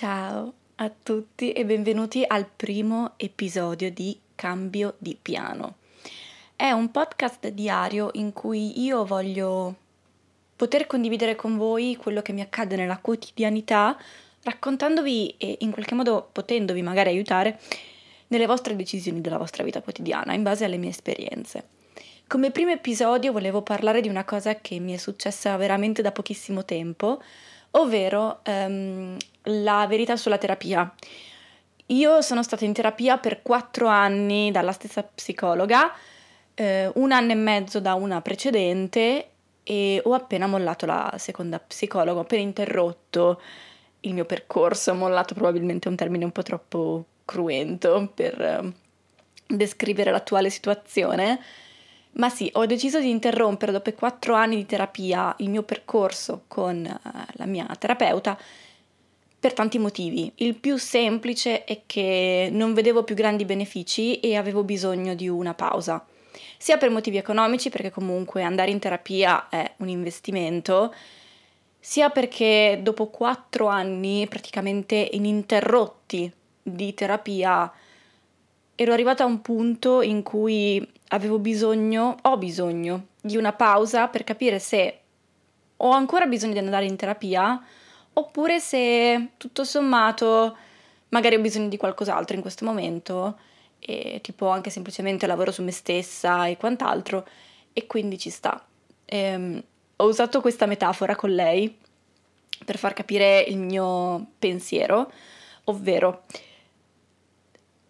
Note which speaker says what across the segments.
Speaker 1: Ciao a tutti e benvenuti al primo episodio di Cambio di piano. È un podcast diario in cui io voglio poter condividere con voi quello che mi accade nella quotidianità, raccontandovi e in qualche modo potendovi magari aiutare nelle vostre decisioni della vostra vita quotidiana, in base alle mie esperienze. Come primo episodio volevo parlare di una cosa che mi è successa veramente da pochissimo tempo, ovvero ehm, la verità sulla terapia. Io sono stata in terapia per quattro anni dalla stessa psicologa, eh, un anno e mezzo da una precedente e ho appena mollato la seconda psicologa, ho appena interrotto il mio percorso, mollato probabilmente un termine un po' troppo cruento per eh, descrivere l'attuale situazione, ma sì, ho deciso di interrompere dopo quattro anni di terapia il mio percorso con eh, la mia terapeuta per tanti motivi. Il più semplice è che non vedevo più grandi benefici e avevo bisogno di una pausa sia per motivi economici, perché comunque andare in terapia è un investimento, sia perché dopo quattro anni praticamente ininterrotti di terapia ero arrivata a un punto in cui avevo bisogno, ho bisogno di una pausa per capire se ho ancora bisogno di andare in terapia oppure se tutto sommato magari ho bisogno di qualcos'altro in questo momento e tipo anche semplicemente lavoro su me stessa e quant'altro e quindi ci sta. Ehm, ho usato questa metafora con lei per far capire il mio pensiero, ovvero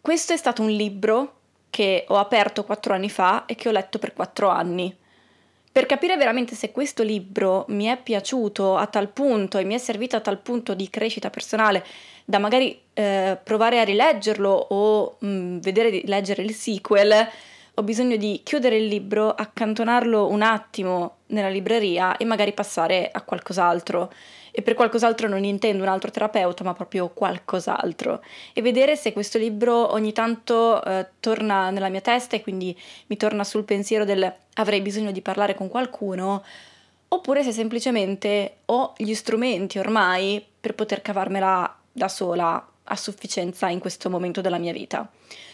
Speaker 1: questo è stato un libro che ho aperto quattro anni fa e che ho letto per quattro anni. Per capire veramente se questo libro mi è piaciuto a tal punto e mi è servito a tal punto di crescita personale da magari eh, provare a rileggerlo o mh, mm, vedere leggere il sequel, ho bisogno di chiudere il libro, accantonarlo un attimo nella libreria e magari passare a qualcos'altro. E per qualcos'altro non intendo un altro terapeuta, ma proprio qualcos'altro. E vedere se questo libro ogni tanto eh, torna nella mia testa e quindi mi torna sul pensiero del avrei bisogno di parlare con qualcuno, oppure se semplicemente ho gli strumenti ormai per poter cavarmela da sola a sufficienza in questo momento della mia vita.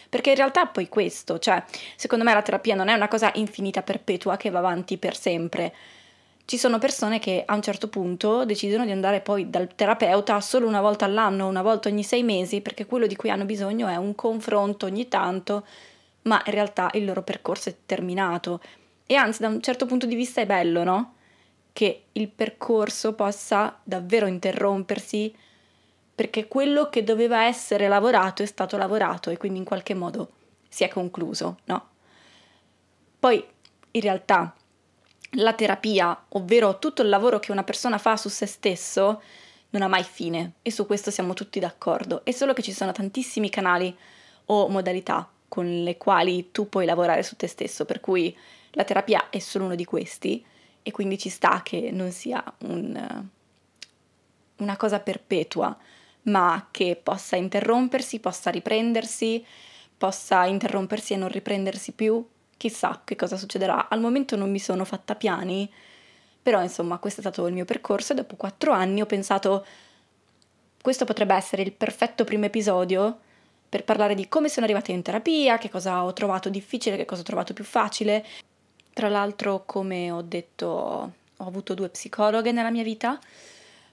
Speaker 1: Perché in realtà è poi questo, cioè, secondo me la terapia non è una cosa infinita, perpetua che va avanti per sempre. Ci sono persone che a un certo punto decidono di andare poi dal terapeuta solo una volta all'anno, una volta ogni sei mesi, perché quello di cui hanno bisogno è un confronto ogni tanto, ma in realtà il loro percorso è terminato. E anzi, da un certo punto di vista è bello, no? Che il percorso possa davvero interrompersi perché quello che doveva essere lavorato è stato lavorato e quindi in qualche modo si è concluso, no? Poi, in realtà, la terapia, ovvero tutto il lavoro che una persona fa su se stesso, non ha mai fine e su questo siamo tutti d'accordo. È solo che ci sono tantissimi canali o modalità con le quali tu puoi lavorare su te stesso, per cui la terapia è solo uno di questi e quindi ci sta che non sia un, una cosa perpetua, ma che possa interrompersi, possa riprendersi, possa interrompersi e non riprendersi più. Chissà che cosa succederà. Al momento non mi sono fatta piani, però insomma questo è stato il mio percorso e dopo quattro anni ho pensato questo potrebbe essere il perfetto primo episodio per parlare di come sono arrivata in terapia, che cosa ho trovato difficile, che cosa ho trovato più facile. Tra l'altro, come ho detto, ho avuto due psicologhe nella mia vita,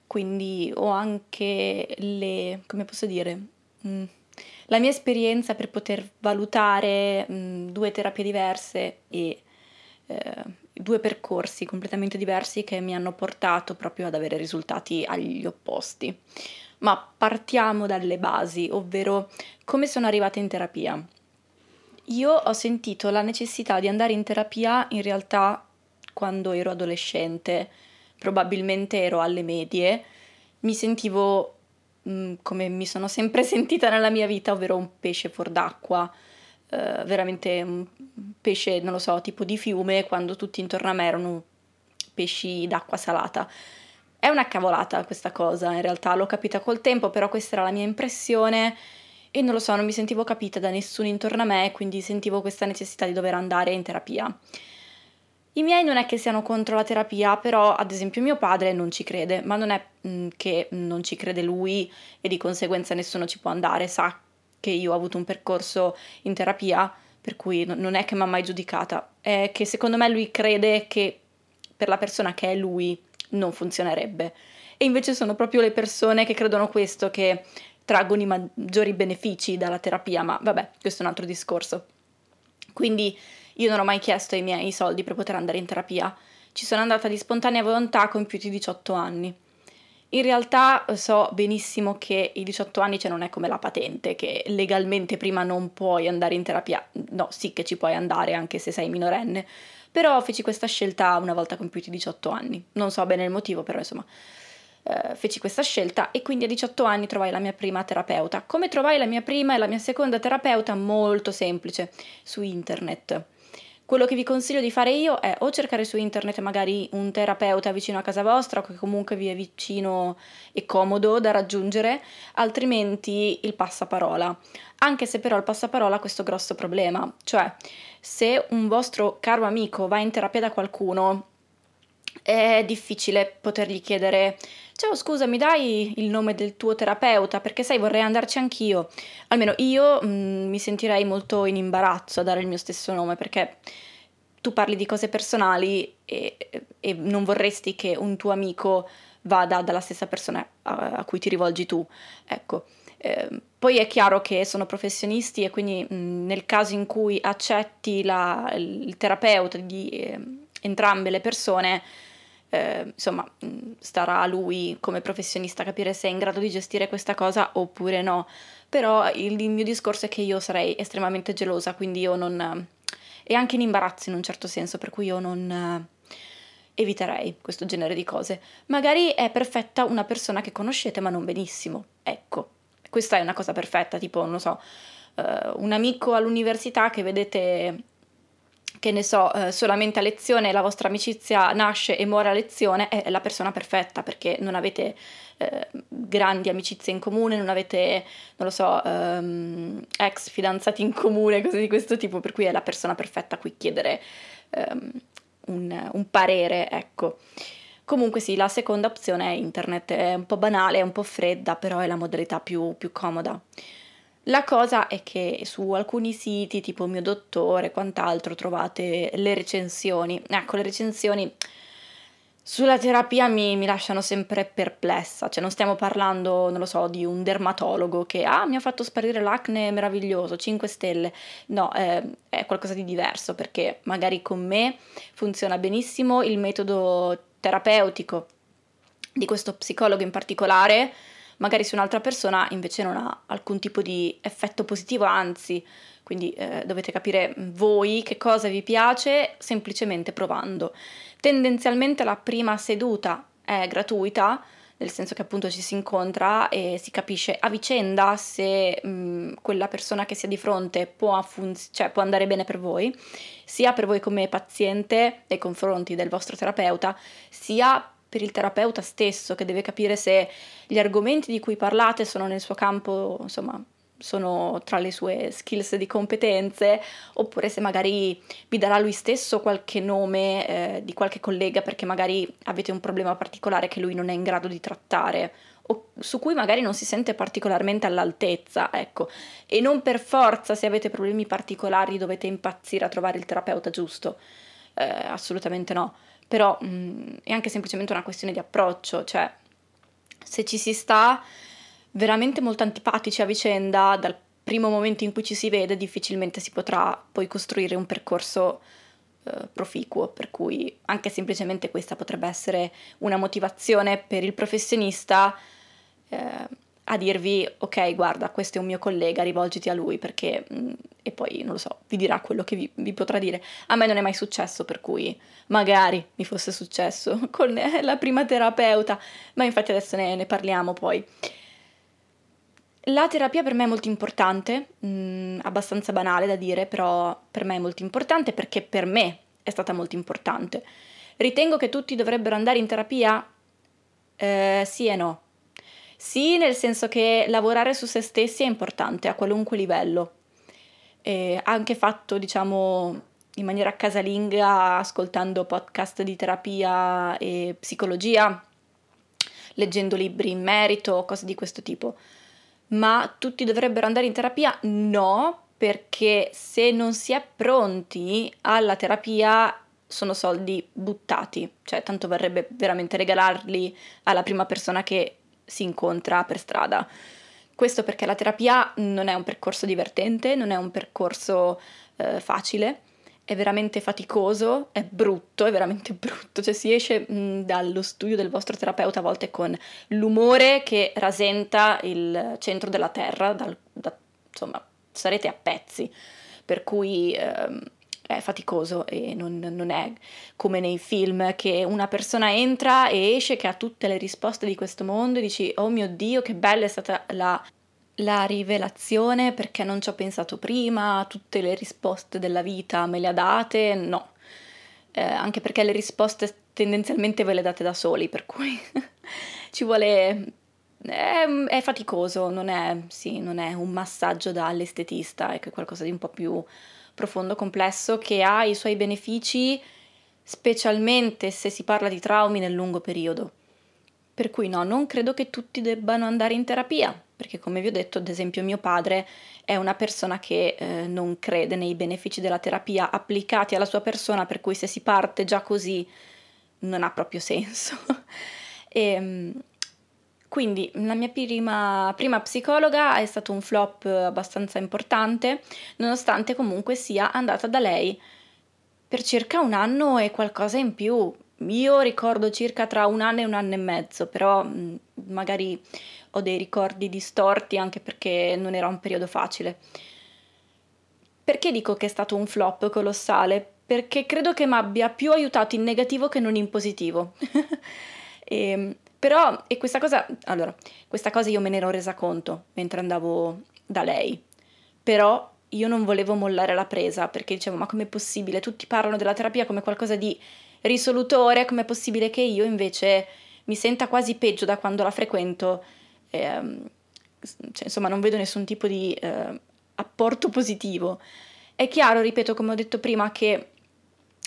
Speaker 1: quindi ho anche le, come posso dire, mm, la mia esperienza per poter valutare mm, due terapie diverse e eh, due percorsi completamente diversi che mi hanno portato proprio ad avere risultati agli opposti. Ma partiamo dalle basi, ovvero come sono arrivata in terapia. Io ho sentito la necessità di andare in terapia in realtà quando ero adolescente, probabilmente ero alle medie, mi sentivo mm, come mi sono sempre sentita nella mia vita, ovvero un pesce fuor d'acqua, eh, veramente un pesce, non lo so, tipo di fiume, quando tutti intorno a me erano pesci d'acqua salata. È una cavolata questa cosa, in realtà l'ho capita col tempo, però questa era la mia impressione e non lo so, non mi sentivo capita da nessuno intorno a me, quindi sentivo questa necessità di dover andare in terapia. I miei non è che siano contro la terapia, però ad esempio mio padre non ci crede, ma non è mh, mm, che non ci crede lui e di conseguenza nessuno ci può andare, sa che io ho avuto un percorso in terapia, per cui non è che mi ha mai giudicata, è che secondo me lui crede che per la persona che è lui non funzionerebbe. E invece sono proprio le persone che credono questo che traggono i maggiori benefici dalla terapia, ma vabbè, questo è un altro discorso. Quindi io non ho mai chiesto i miei soldi per poter andare in terapia, ci sono andata di spontanea volontà di 18 anni. In realtà so benissimo che i 18 anni cioè non è come la patente, che legalmente prima non puoi andare in terapia. No, sì che ci puoi andare anche se sei minorenne, però feci questa scelta una volta compiuti 18 anni. Non so bene il motivo, però insomma eh, feci questa scelta e quindi a 18 anni trovai la mia prima terapeuta. Come trovai la mia prima e la mia seconda terapeuta? Molto semplice, su internet. Quello che vi consiglio di fare io è o cercare su internet magari un terapeuta vicino a casa vostra o che comunque vi è vicino e comodo da raggiungere, altrimenti il passaparola. Anche se però il passaparola ha questo grosso problema, cioè se un vostro caro amico va in terapia da qualcuno, è difficile potergli chiedere ciao scusa mi dai il nome del tuo terapeuta perché sai vorrei andarci anch'io. Almeno io mh, mm, mi sentirei molto in imbarazzo a dare il mio stesso nome perché tu parli di cose personali e, e non vorresti che un tuo amico vada dalla stessa persona a, a cui ti rivolgi tu ecco. Eh, poi è chiaro che sono professionisti e quindi mh, nel caso in cui accetti la, il terapeuta di eh, entrambe le persone, eh, insomma, mh, starà a lui come professionista capire se è in grado di gestire questa cosa oppure no. Però il, il mio discorso è che io sarei estremamente gelosa, quindi io non... e anche in imbarazzo in un certo senso, per cui io non eviterei questo genere di cose. Magari è perfetta una persona che conoscete ma non benissimo, ecco, questa è una cosa perfetta, tipo, non so, uh, un amico all'università che vedete che ne so, eh, solamente a lezione la vostra amicizia nasce e muore a lezione, è la persona perfetta perché non avete eh, grandi amicizie in comune, non avete, non lo so, um, ex fidanzati in comune, cose di questo tipo, per cui è la persona perfetta a cui chiedere um, un, un, parere, ecco. Comunque sì, la seconda opzione è internet, è un po' banale, è un po' fredda, però è la modalità più, più comoda. La cosa è che su alcuni siti, tipo Mio Dottore e quant'altro, trovate le recensioni. Ecco, le recensioni sulla terapia mi, mi, lasciano sempre perplessa, cioè non stiamo parlando, non lo so, di un dermatologo che ah, mi ha fatto sparire l'acne meraviglioso, 5 stelle. No, eh, è qualcosa di diverso perché magari con me funziona benissimo il metodo terapeutico di questo psicologo in particolare, magari su un'altra persona invece non ha alcun tipo di effetto positivo, anzi, quindi eh, dovete capire voi che cosa vi piace semplicemente provando. Tendenzialmente la prima seduta è gratuita, nel senso che appunto ci si incontra e si capisce a vicenda se mh, quella persona che si ha di fronte può, funz- cioè, può andare bene per voi, sia per voi come paziente nei confronti del vostro terapeuta, sia per il terapeuta stesso che deve capire se gli argomenti di cui parlate sono nel suo campo, insomma, sono tra le sue skills di competenze, oppure se magari vi darà lui stesso qualche nome eh, di qualche collega perché magari avete un problema particolare che lui non è in grado di trattare o su cui magari non si sente particolarmente all'altezza, ecco. E non per forza se avete problemi particolari dovete impazzire a trovare il terapeuta giusto. Eh, assolutamente no. Però mh, mm, è anche semplicemente una questione di approccio, cioè se ci si sta veramente molto antipatici a vicenda, dal primo momento in cui ci si vede difficilmente si potrà poi costruire un percorso eh, proficuo, per cui anche semplicemente questa potrebbe essere una motivazione per il professionista eh, a dirvi ok guarda questo è un mio collega rivolgiti a lui perché mh, mm, e poi non lo so vi dirà quello che vi, vi, potrà dire a me non è mai successo per cui magari mi fosse successo con la prima terapeuta ma infatti adesso ne, ne parliamo poi la terapia per me è molto importante, mh, mm, abbastanza banale da dire, però per me è molto importante perché per me è stata molto importante. Ritengo che tutti dovrebbero andare in terapia? Eh, sì e no. Sì, nel senso che lavorare su se stessi è importante a qualunque livello. E anche fatto, diciamo, in maniera casalinga, ascoltando podcast di terapia e psicologia, leggendo libri in merito, cose di questo tipo ma tutti dovrebbero andare in terapia? No, perché se non si è pronti alla terapia sono soldi buttati, cioè tanto varrebbe veramente regalarli alla prima persona che si incontra per strada. Questo perché la terapia non è un percorso divertente, non è un percorso eh, facile. È veramente faticoso, è brutto, è veramente brutto, cioè si esce mh, dallo studio del vostro terapeuta a volte con l'umore che rasenta il centro della terra, dal, da, insomma sarete a pezzi, per cui ehm, è faticoso e non, non, è come nei film che una persona entra e esce che ha tutte le risposte di questo mondo e dici oh mio dio che bella è stata la la rivelazione perché non ci ho pensato prima, tutte le risposte della vita me le ha date, no. Eh, anche perché le risposte tendenzialmente ve le date da soli, per cui ci vuole... È, è, faticoso, non è, sì, non è un massaggio dall'estetista, è qualcosa di un po' più profondo, complesso, che ha i suoi benefici, specialmente se si parla di traumi nel lungo periodo. Per cui no, non credo che tutti debbano andare in terapia, perché come vi ho detto, ad esempio mio padre è una persona che eh, non crede nei benefici della terapia applicati alla sua persona, per cui se si parte già così non ha proprio senso. e, ehm, quindi la mia prima, prima, psicologa è stato un flop abbastanza importante, nonostante comunque sia andata da lei per circa un anno e qualcosa in più, io ricordo circa tra un anno e un anno e mezzo, però magari ho dei ricordi distorti anche perché non era un periodo facile. Perché dico che è stato un flop colossale? Perché credo che mi abbia più aiutato in negativo che non in positivo. e, ehm, però, e questa cosa, allora, questa cosa io me ne ero resa conto mentre andavo da lei. Però io non volevo mollare la presa perché dicevo, ma com'è possibile? Tutti parlano della terapia come qualcosa di risolutore, com'è possibile che io invece mi senta quasi peggio da quando la frequento? Eh, cioè, insomma, non vedo nessun tipo di eh, apporto positivo. È chiaro, ripeto, come ho detto prima, che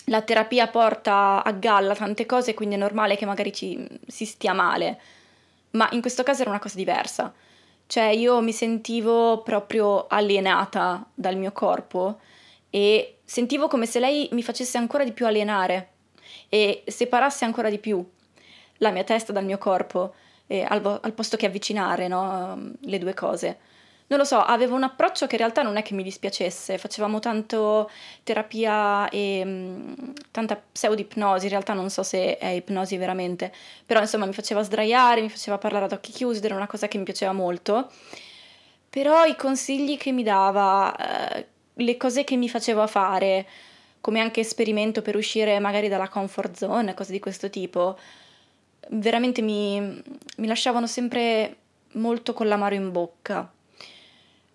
Speaker 1: la terapia porta a galla tante cose, quindi è normale che magari ci, si stia male, ma in questo caso era una cosa diversa. Cioè io mi sentivo proprio alienata dal mio corpo e sentivo come se lei mi facesse ancora di più alienare e separasse ancora di più la mia testa dal mio corpo, eh, al, al, posto che avvicinare no? le due cose. Non lo so, avevo un approccio che in realtà non è che mi dispiacesse, facevamo tanto terapia e mh, mm, tanta pseudo-ipnosi, in realtà non so se è ipnosi veramente, però insomma mi faceva sdraiare, mi faceva parlare ad occhi chiusi, era una cosa che mi piaceva molto. Però i consigli che mi dava, eh, le cose che mi faceva fare, come anche esperimento per uscire magari dalla comfort zone, cose di questo tipo, veramente mi, mi lasciavano sempre molto con l'amaro in bocca.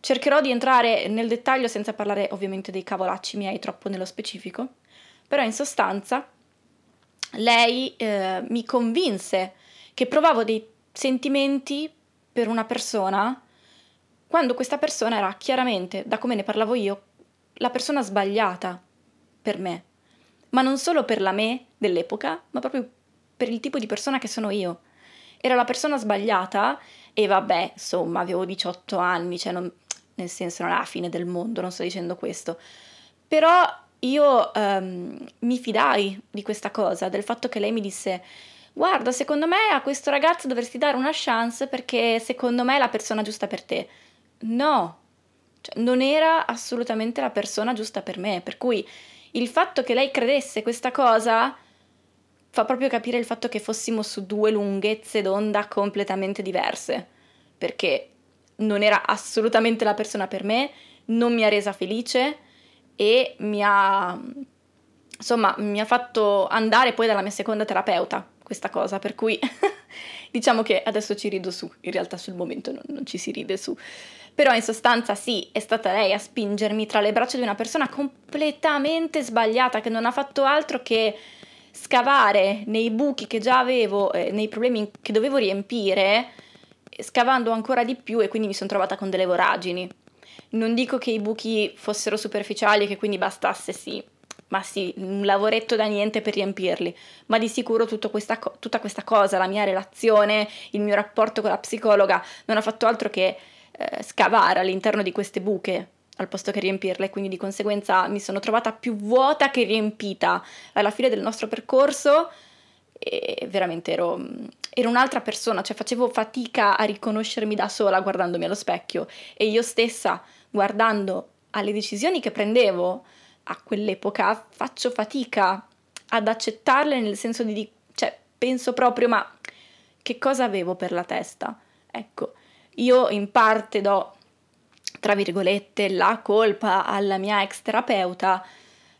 Speaker 1: Cercherò di entrare nel dettaglio senza parlare ovviamente dei cavolacci miei troppo nello specifico, però in sostanza lei eh, mi convinse che provavo dei sentimenti per una persona quando questa persona era chiaramente, da come ne parlavo io, la persona sbagliata per me. Ma non solo per la me dell'epoca, ma proprio per il tipo di persona che sono io. Era la persona sbagliata e vabbè, insomma, avevo 18 anni, cioè non, nel senso non è la fine del mondo, non sto dicendo questo. Però io um, mi fidai di questa cosa, del fatto che lei mi disse guarda, secondo me a questo ragazzo dovresti dare una chance perché secondo me è la persona giusta per te. No, cioè, non era assolutamente la persona giusta per me, per cui il fatto che lei credesse questa cosa fa proprio capire il fatto che fossimo su due lunghezze d'onda completamente diverse, perché non era assolutamente la persona per me, non mi ha resa felice e mi ha insomma mi ha fatto andare poi dalla mia seconda terapeuta questa cosa, per cui diciamo che adesso ci rido su, in realtà sul momento non, non ci si ride su. Però in sostanza sì, è stata lei a spingermi tra le braccia di una persona completamente sbagliata che non ha fatto altro che scavare nei buchi che già avevo, eh, nei problemi che dovevo riempire, scavando ancora di più e quindi mi sono trovata con delle voragini. Non dico che i buchi fossero superficiali e che quindi bastasse sì, ma sì, un lavoretto da niente per riempirli, ma di sicuro questa, tutta questa cosa, la mia relazione, il mio rapporto con la psicologa, non ha fatto altro che eh, scavare all'interno di queste buche al posto che riempirle, quindi di conseguenza mi sono trovata più vuota che riempita. Alla fine del nostro percorso e veramente ero, ero un'altra persona, cioè facevo fatica a riconoscermi da sola guardandomi allo specchio e io stessa guardando alle decisioni che prendevo a quell'epoca faccio fatica ad accettarle nel senso di, cioè penso proprio ma che cosa avevo per la testa? Ecco, io in parte do, tra virgolette, la colpa alla mia ex terapeuta,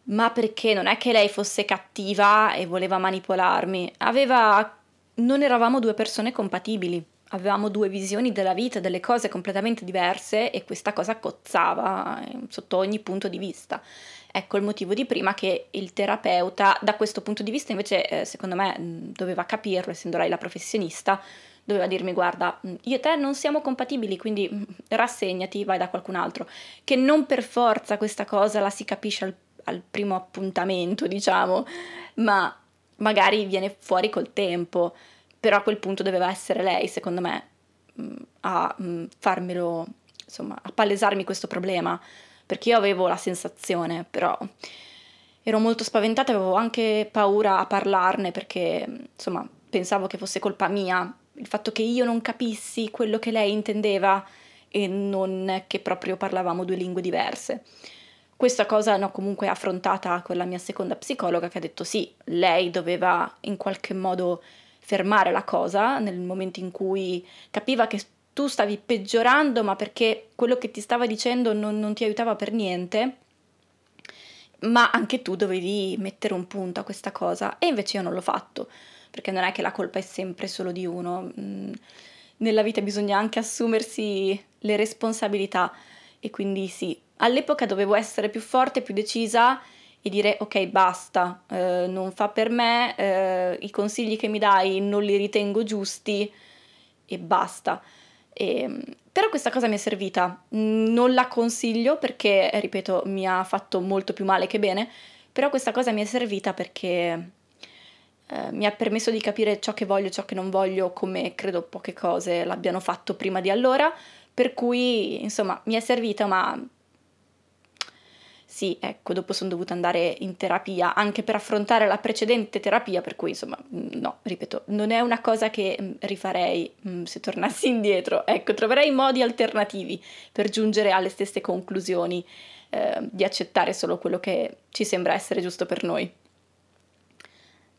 Speaker 1: ma perché non è che lei fosse cattiva e voleva manipolarmi, aveva... non eravamo due persone compatibili, avevamo due visioni della vita, delle cose completamente diverse e questa cosa cozzava eh, sotto ogni punto di vista. Ecco il motivo di prima che il terapeuta, da questo punto di vista, invece, eh, secondo me, doveva capirlo, essendo lei la professionista, doveva dirmi guarda, mm, io e te non siamo compatibili, quindi mm, rassegnati, vai da qualcun altro. Che non per forza questa cosa la si capisce al, al primo appuntamento, diciamo, ma magari viene fuori col tempo. Però a quel punto doveva essere lei, secondo me, mm, a farmelo, insomma, a palesarmi questo problema. Perché io avevo la sensazione, però ero molto spaventata, avevo anche paura a parlarne perché, insomma, pensavo che fosse colpa mia il fatto che io non capissi quello che lei intendeva e non che proprio parlavamo due lingue diverse. Questa cosa l'ho comunque affrontata con la mia seconda psicologa che ha detto sì, lei doveva in qualche modo fermare la cosa nel momento in cui capiva che tu stavi peggiorando ma perché quello che ti stava dicendo non, non ti aiutava per niente, ma anche tu dovevi mettere un punto a questa cosa e invece io non l'ho fatto perché non è che la colpa è sempre solo di uno. Mm, nella vita bisogna anche assumersi le responsabilità e quindi sì, all'epoca dovevo essere più forte, più decisa e dire ok basta, eh, non fa per me, eh, i consigli che mi dai non li ritengo giusti e basta. E, però questa cosa mi è servita, non la consiglio perché, ripeto, mi ha fatto molto più male che bene, però questa cosa mi è servita perché eh, mi ha permesso di capire ciò che voglio, ciò che non voglio, come credo poche cose l'abbiano fatto prima di allora, per cui insomma mi è servita, ma sì, ecco, dopo sono dovuta andare in terapia anche per affrontare la precedente terapia, per cui insomma, mm, no, ripeto, non è una cosa che mm, rifarei mm, se tornassi indietro, ecco, troverei modi alternativi per giungere alle stesse conclusioni, eh, di accettare solo quello che ci sembra essere giusto per noi.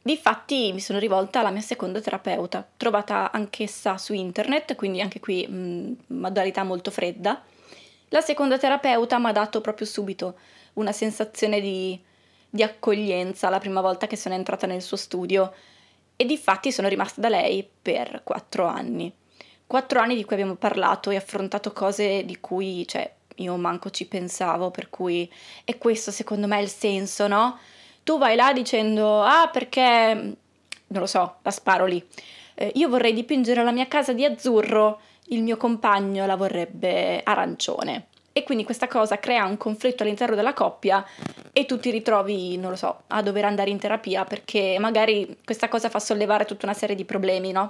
Speaker 1: Difatti mi sono rivolta alla mia seconda terapeuta, trovata anch'essa su internet, quindi anche qui mh, modalità molto fredda. La seconda terapeuta mi ha dato proprio subito una sensazione di, di accoglienza la prima volta che sono entrata nel suo studio e di fatti sono rimasta da lei per quattro anni. Quattro anni di cui abbiamo parlato e affrontato cose di cui, cioè, io manco ci pensavo, per cui è questo secondo me il senso, no? Tu vai là dicendo, ah perché, non lo so, la sparo lì, eh, io vorrei dipingere la mia casa di azzurro, il mio compagno la vorrebbe arancione. E quindi questa cosa crea un conflitto all'interno della coppia e tu ti ritrovi, non lo so, a dover andare in terapia perché magari questa cosa fa sollevare tutta una serie di problemi, no?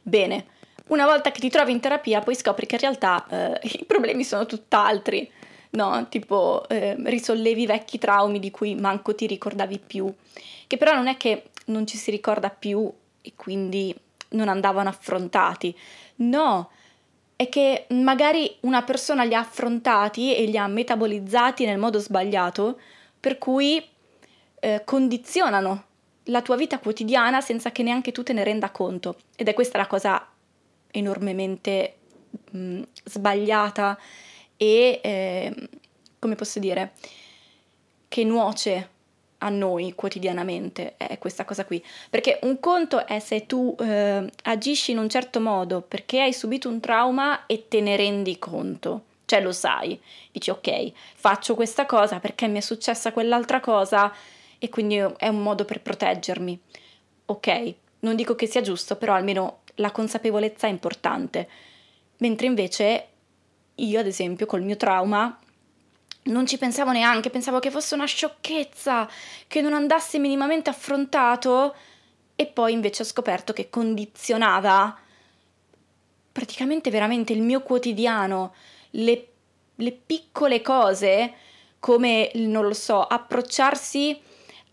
Speaker 1: Bene, una volta che ti trovi in terapia poi scopri che in realtà eh, i problemi sono tutt'altri, no? Tipo eh, risollevi vecchi traumi di cui manco ti ricordavi più, che però non è che non ci si ricorda più e quindi non andavano affrontati, no, è che magari una persona li ha affrontati e li ha metabolizzati nel modo sbagliato, per cui eh, condizionano la tua vita quotidiana senza che neanche tu te ne renda conto. Ed è questa la cosa enormemente mh, sbagliata e, eh, come posso dire, che nuoce a noi quotidianamente è questa cosa qui. Perché un conto è se tu eh, agisci in un certo modo perché hai subito un trauma e te ne rendi conto. Cioè lo sai, dici ok, faccio questa cosa perché mi è successa quell'altra cosa e quindi è un modo per proteggermi. Ok, non dico che sia giusto, però almeno la consapevolezza è importante. Mentre invece io, ad esempio, col mio trauma non ci pensavo neanche, pensavo che fosse una sciocchezza, che non andasse minimamente affrontato e poi invece ho scoperto che condizionava praticamente veramente il mio quotidiano, le, le piccole cose come, non lo so, approcciarsi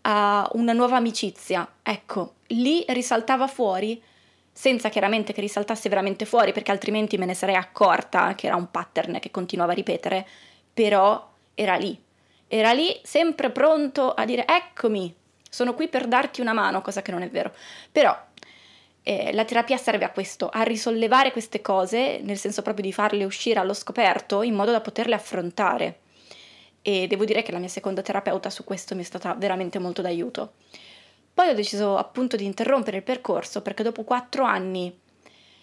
Speaker 1: a una nuova amicizia. Ecco, lì risaltava fuori senza chiaramente che risaltasse veramente fuori perché altrimenti me ne sarei accorta che era un pattern che continuava a ripetere, però era lì, era lì sempre pronto a dire eccomi, sono qui per darti una mano, cosa che non è vero. Però eh, la terapia serve a questo, a risollevare queste cose, nel senso proprio di farle uscire allo scoperto in modo da poterle affrontare. E devo dire che la mia seconda terapeuta su questo mi è stata veramente molto d'aiuto. Poi ho deciso appunto di interrompere il percorso perché dopo quattro anni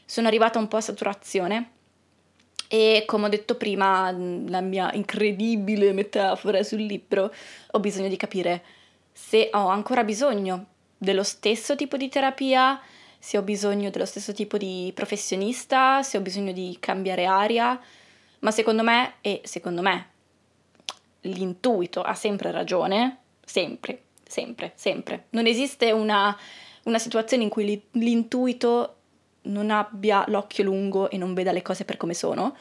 Speaker 1: sono arrivata un po' a saturazione e come ho detto prima, la mia incredibile metafora sul libro, ho bisogno di capire se ho ancora bisogno dello stesso tipo di terapia, se ho bisogno dello stesso tipo di professionista, se ho bisogno di cambiare aria, ma secondo me, e secondo me, l'intuito ha sempre ragione, sempre, sempre, sempre. Non esiste una, una situazione in cui l'intuito non abbia l'occhio lungo e non veda le cose per come sono,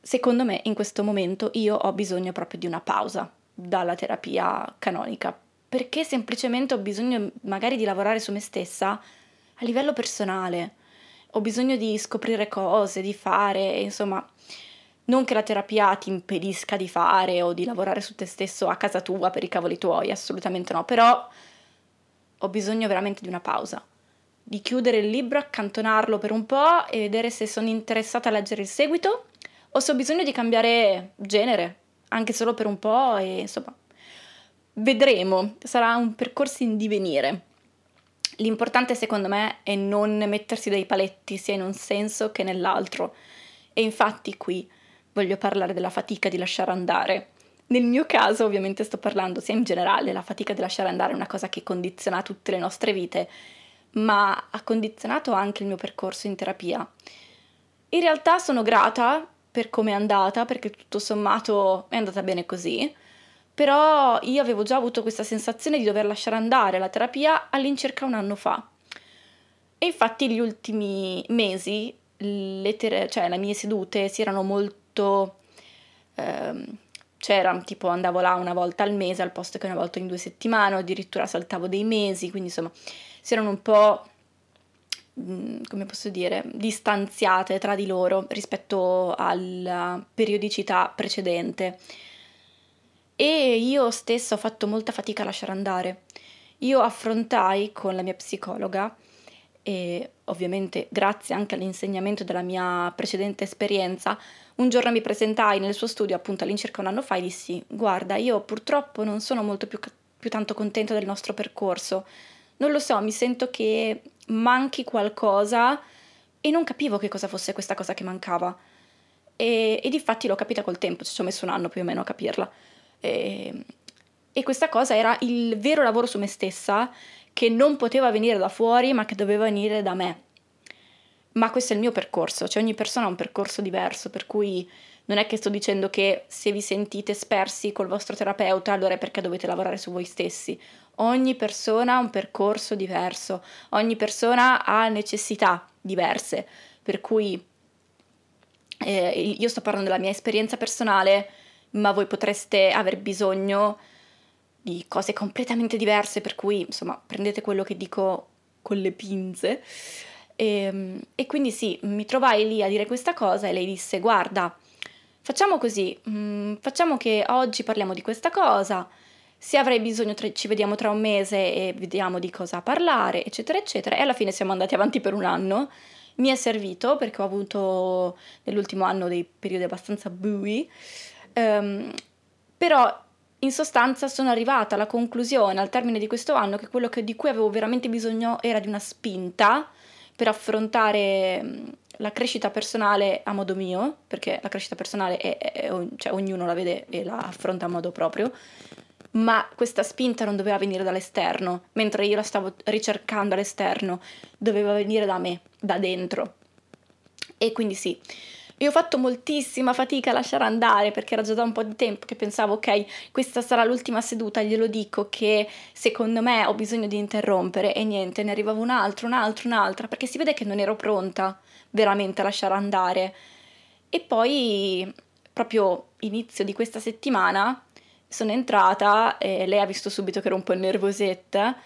Speaker 1: secondo me in questo momento io ho bisogno proprio di una pausa dalla terapia canonica, perché semplicemente ho bisogno magari di lavorare su me stessa a livello personale, ho bisogno di scoprire cose, di fare, insomma, non che la terapia ti impedisca di fare o di lavorare su te stesso a casa tua per i cavoli tuoi, assolutamente no, però ho bisogno veramente di una pausa di chiudere il libro, accantonarlo per un po' e vedere se sono interessata a leggere il seguito o se ho bisogno di cambiare genere, anche solo per un po' e insomma vedremo, sarà un percorso in divenire. L'importante secondo me è non mettersi dei paletti sia in un senso che nell'altro e infatti qui voglio parlare della fatica di lasciare andare. Nel mio caso ovviamente sto parlando sia in generale, la fatica di lasciare andare è una cosa che condiziona tutte le nostre vite ma ha condizionato anche il mio percorso in terapia. In realtà sono grata per come è andata, perché tutto sommato è andata bene così, però io avevo già avuto questa sensazione di dover lasciare andare la terapia all'incirca un anno fa. E infatti gli ultimi mesi, le, ter- cioè le mie sedute si erano molto... Ehm, c'era tipo andavo là una volta al mese al posto che una volta in due settimane, addirittura saltavo dei mesi, quindi insomma si erano un po', mm, come posso dire, distanziate tra di loro rispetto alla periodicità precedente. E io stessa ho fatto molta fatica a lasciare andare. Io affrontai con la mia psicologa e ovviamente grazie anche all'insegnamento della mia precedente esperienza, un giorno mi presentai nel suo studio appunto all'incirca un anno fa e dissi guarda io purtroppo non sono molto più, più tanto contenta del nostro percorso, non lo so, mi sento che manchi qualcosa e non capivo che cosa fosse questa cosa che mancava. E, e di fatti l'ho capita col tempo, ci ho messo un anno più o meno a capirla. E, e questa cosa era il vero lavoro su me stessa che non poteva venire da fuori ma che doveva venire da me. Ma questo è il mio percorso, cioè ogni persona ha un percorso diverso, per cui non è che sto dicendo che se vi sentite spersi col vostro terapeuta allora è perché dovete lavorare su voi stessi. Ogni persona ha un percorso diverso, ogni persona ha necessità diverse, per cui eh, io sto parlando della mia esperienza personale, ma voi potreste aver bisogno di cose completamente diverse, per cui insomma prendete quello che dico con le pinze. E, ehm, e quindi sì, mi trovai lì a dire questa cosa e lei disse guarda, facciamo così, mh, mm, facciamo che oggi parliamo di questa cosa, se avrai bisogno tra, ci vediamo tra un mese e vediamo di cosa parlare, eccetera, eccetera. E alla fine siamo andati avanti per un anno. Mi è servito perché ho avuto nell'ultimo anno dei periodi abbastanza bui, um, però in sostanza sono arrivata alla conclusione al termine di questo anno che quello che, di cui avevo veramente bisogno era di una spinta per affrontare mm, la crescita personale a modo mio, perché la crescita personale è, è, è, cioè, ognuno la vede e la affronta a modo proprio, ma questa spinta non doveva venire dall'esterno, mentre io la stavo ricercando all'esterno, doveva venire da me, da dentro. E quindi sì, io ho fatto moltissima fatica a lasciare andare perché era già da un po' di tempo che pensavo, ok, questa sarà l'ultima seduta, glielo dico che secondo me ho bisogno di interrompere e niente, ne arrivava un altro, un altro, un'altra, perché si vede che non ero pronta veramente a lasciare andare. E poi, proprio inizio di questa settimana, sono entrata e lei ha visto subito che ero un po' nervosetta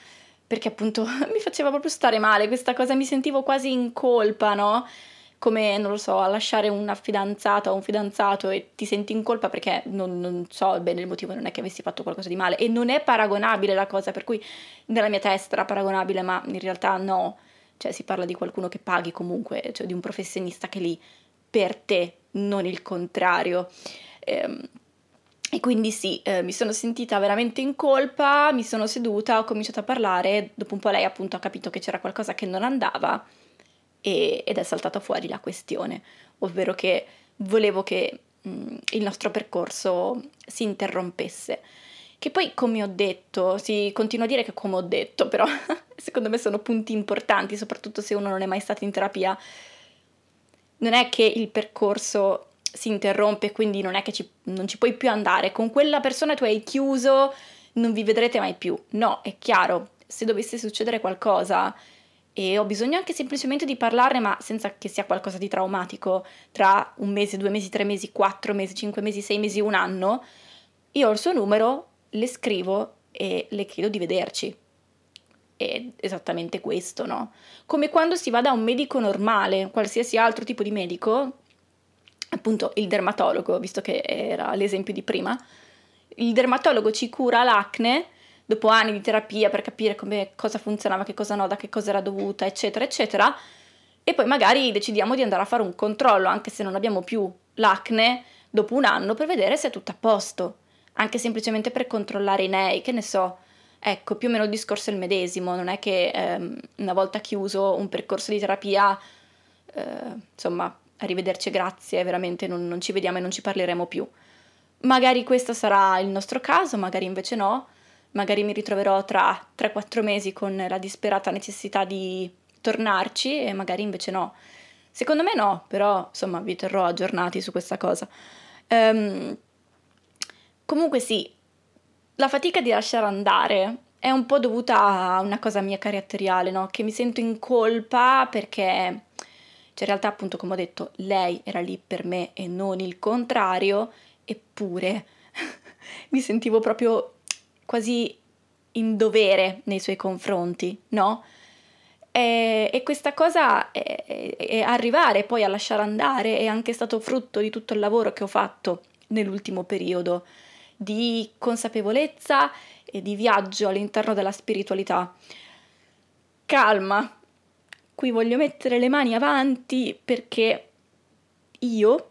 Speaker 1: perché appunto mi faceva proprio stare male questa cosa, mi sentivo quasi in colpa, no? Come, non lo so, a lasciare una fidanzata o un fidanzato e ti senti in colpa perché non, non, so bene il motivo, non è che avessi fatto qualcosa di male e non è paragonabile la cosa, per cui nella mia testa era paragonabile, ma in realtà no, cioè si parla di qualcuno che paghi comunque, cioè di un professionista che è lì per te, non il contrario. Ehm, e quindi sì, eh, mi sono sentita veramente in colpa, mi sono seduta, ho cominciato a parlare, dopo un po' lei appunto ha capito che c'era qualcosa che non andava e, ed è saltata fuori la questione, ovvero che volevo che mh, mm, il nostro percorso si interrompesse. Che poi, come ho detto, si continua a dire che come ho detto, però secondo me sono punti importanti, soprattutto se uno non è mai stato in terapia. Non è che il percorso si interrompe, quindi non è che ci, non ci puoi più andare. Con quella persona tu hai chiuso, non vi vedrete mai più. No, è chiaro, se dovesse succedere qualcosa e ho bisogno anche semplicemente di parlarne, ma senza che sia qualcosa di traumatico, tra un mese, due mesi, tre mesi, quattro mesi, cinque mesi, sei mesi, un anno, io ho il suo numero, le scrivo e le chiedo di vederci. È esattamente questo, no? Come quando si va da un medico normale, qualsiasi altro tipo di medico, appunto il dermatologo, visto che era l'esempio di prima, il dermatologo ci cura l'acne dopo anni di terapia per capire come, cosa funzionava, che cosa no, da che cosa era dovuta, eccetera, eccetera, e poi magari decidiamo di andare a fare un controllo, anche se non abbiamo più l'acne, dopo un anno, per vedere se è tutto a posto, anche semplicemente per controllare i nei, che ne so. Ecco, più o meno il discorso è il medesimo, non è che ehm, una volta chiuso un percorso di terapia, eh, insomma, arrivederci, grazie, veramente non, non ci vediamo e non ci parleremo più. Magari questo sarà il nostro caso, magari invece no, magari mi ritroverò tra 3-4 mesi con la disperata necessità di tornarci e magari invece no. Secondo me no, però insomma vi terrò aggiornati su questa cosa. Um, comunque sì, la fatica di lasciare andare è un po' dovuta a una cosa mia caratteriale, no? Che mi sento in colpa perché cioè in realtà appunto come ho detto lei era lì per me e non il contrario, eppure mi sentivo proprio quasi in dovere nei suoi confronti, no? E, e questa cosa, è, è, è arrivare poi a lasciare andare, è anche stato frutto di tutto il lavoro che ho fatto nell'ultimo periodo di consapevolezza e di viaggio all'interno della spiritualità. Calma, qui voglio mettere le mani avanti perché io,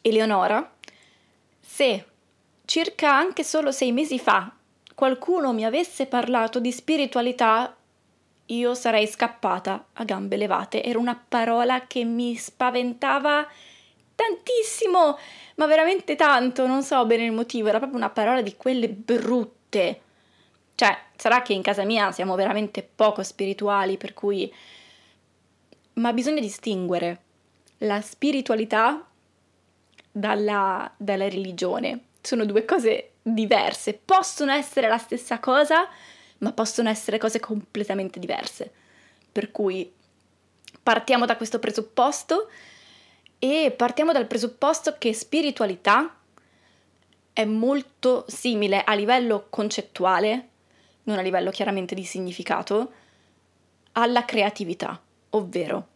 Speaker 1: Eleonora, se circa anche solo sei mesi fa, qualcuno mi avesse parlato di spiritualità, io sarei scappata a gambe levate. Era una parola che mi spaventava tantissimo, ma veramente tanto, non so bene il motivo, era proprio una parola di quelle brutte. Cioè, sarà che in casa mia siamo veramente poco spirituali, per cui... Ma bisogna distinguere la spiritualità dalla, dalla religione. Sono due cose diverse. Possono essere la stessa cosa, ma possono essere cose completamente diverse. Per cui partiamo da questo presupposto e partiamo dal presupposto che spiritualità è molto simile a livello concettuale, non a livello chiaramente di significato, alla creatività, ovvero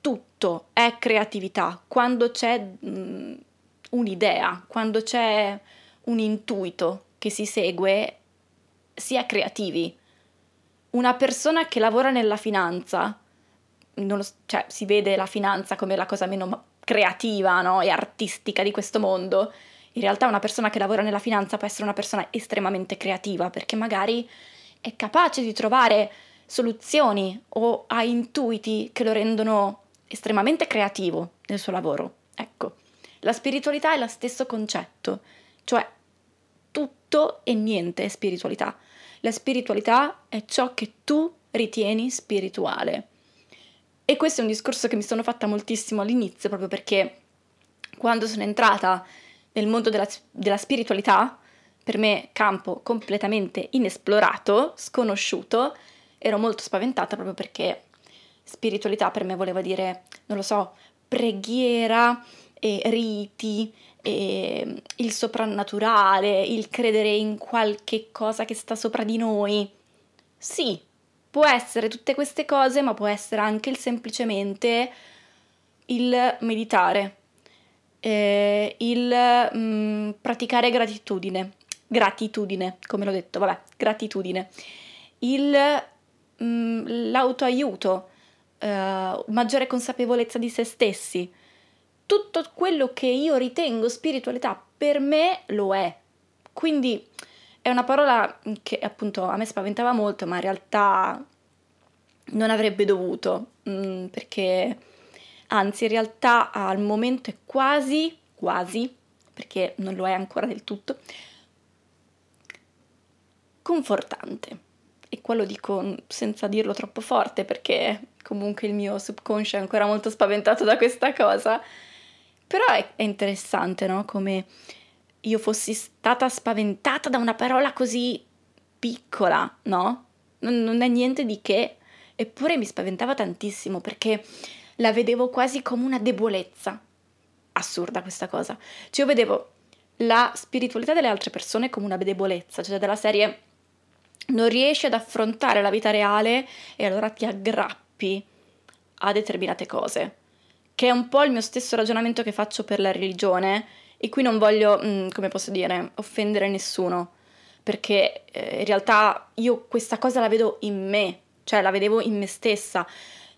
Speaker 1: tutto è creatività quando c'è mh, un'idea, quando c'è un intuito che si segue, si è creativi. Una persona che lavora nella finanza, lo, cioè si vede la finanza come la cosa meno creativa no? e artistica di questo mondo, in realtà una persona che lavora nella finanza può essere una persona estremamente creativa perché magari è capace di trovare soluzioni o ha intuiti che lo rendono estremamente creativo nel suo lavoro. Ecco, la spiritualità è lo stesso concetto, cioè tutto e niente è spiritualità. La spiritualità è ciò che tu ritieni spirituale. E questo è un discorso che mi sono fatta moltissimo all'inizio, proprio perché quando sono entrata nel mondo della, della spiritualità, per me campo completamente inesplorato, sconosciuto, ero molto spaventata proprio perché spiritualità per me voleva dire, non lo so, preghiera e riti e il soprannaturale, il credere in qualche cosa che sta sopra di noi. Sì, può essere tutte queste cose, ma può essere anche il semplicemente il meditare, eh, il mm, praticare gratitudine, gratitudine, come l'ho detto, vabbè, gratitudine, il, mm, l'autoaiuto, eh, maggiore consapevolezza di se stessi, tutto quello che io ritengo spiritualità per me lo è. Quindi è una parola che appunto a me spaventava molto, ma in realtà non avrebbe dovuto, mm, perché anzi in realtà al momento è quasi, quasi, perché non lo è ancora del tutto, confortante. E qua lo dico senza dirlo troppo forte perché comunque il mio subconscio è ancora molto spaventato da questa cosa, però è, è interessante, no? Come io fossi stata spaventata da una parola così piccola, no? Non, non è niente di che, eppure mi spaventava tantissimo perché la vedevo quasi come una debolezza. Assurda questa cosa. Cioè io vedevo la spiritualità delle altre persone come una debolezza, cioè della serie non riesci ad affrontare la vita reale e allora ti aggrappi a determinate cose, che è un po' il mio stesso ragionamento che faccio per la religione e qui non voglio, mm, come posso dire, offendere nessuno, perché eh, in realtà io questa cosa la vedo in me, cioè la vedevo in me stessa.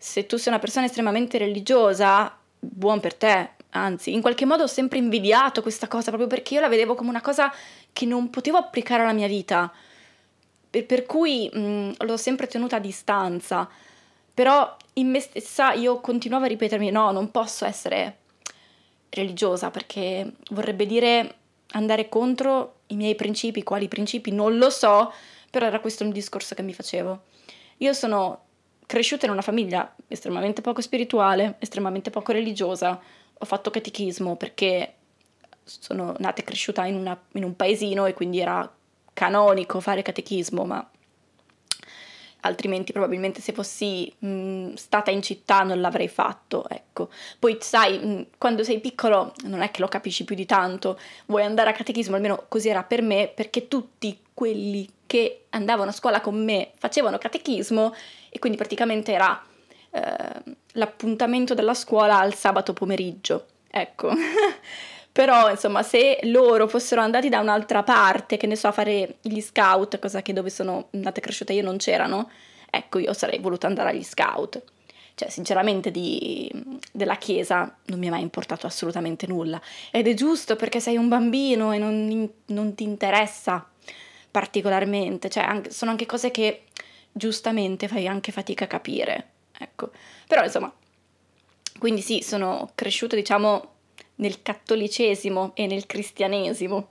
Speaker 1: Se tu sei una persona estremamente religiosa, buon per te, anzi, in qualche modo ho sempre invidiato questa cosa proprio perché io la vedevo come una cosa che non potevo applicare alla mia vita, per, per cui mh, l'ho sempre tenuta a distanza. Però in me stessa io continuavo a ripetermi: no, non posso essere religiosa perché vorrebbe dire andare contro i miei principi, quali principi non lo so, però era questo il discorso che mi facevo. Io sono cresciuta in una famiglia estremamente poco spirituale, estremamente poco religiosa, ho fatto catechismo perché sono nata e cresciuta in, una, in un paesino e quindi era canonico fare catechismo, ma altrimenti probabilmente se fossi mh, stata in città non l'avrei fatto, ecco. Poi sai, mh, quando sei piccolo non è che lo capisci più di tanto, vuoi andare a catechismo, almeno così era per me, perché tutti quelli che andavano a scuola con me facevano catechismo e quindi praticamente era eh, l'appuntamento della scuola al sabato pomeriggio, ecco. Però, insomma, se loro fossero andati da un'altra parte, che ne so, a fare gli scout, cosa che dove sono nata e cresciuta io non c'erano, ecco, io sarei voluta andare agli scout. Cioè, sinceramente, di, della chiesa non mi è mai importato assolutamente nulla. Ed è giusto perché sei un bambino e non, non ti interessa. particolarmente, cioè anche, sono anche cose che giustamente fai anche fatica a capire, ecco. Però insomma, quindi sì, sono cresciuta diciamo nel cattolicesimo e nel cristianesimo,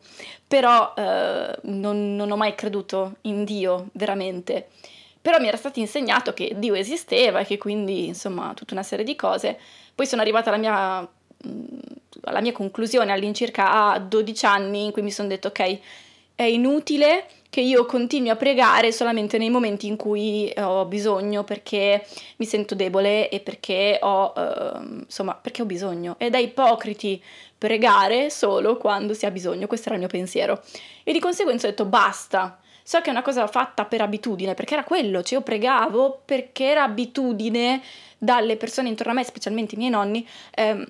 Speaker 1: però eh, non, non ho mai creduto in Dio veramente. Però mi era stato insegnato che Dio esisteva e che quindi, insomma, tutta una serie di cose. Poi sono arrivata alla mia, alla mia conclusione all'incirca a 12 anni in cui mi sono detto, ok, è inutile che io continui a pregare solamente nei momenti in cui ho bisogno perché mi sento debole e perché ho, eh, insomma, perché ho bisogno. Ed è ipocriti pregare solo quando si ha bisogno, questo era il mio pensiero. E di conseguenza ho detto basta. So che è una cosa fatta per abitudine, perché era quello, cioè io pregavo perché era abitudine dalle persone intorno a me, specialmente i miei nonni, ehm,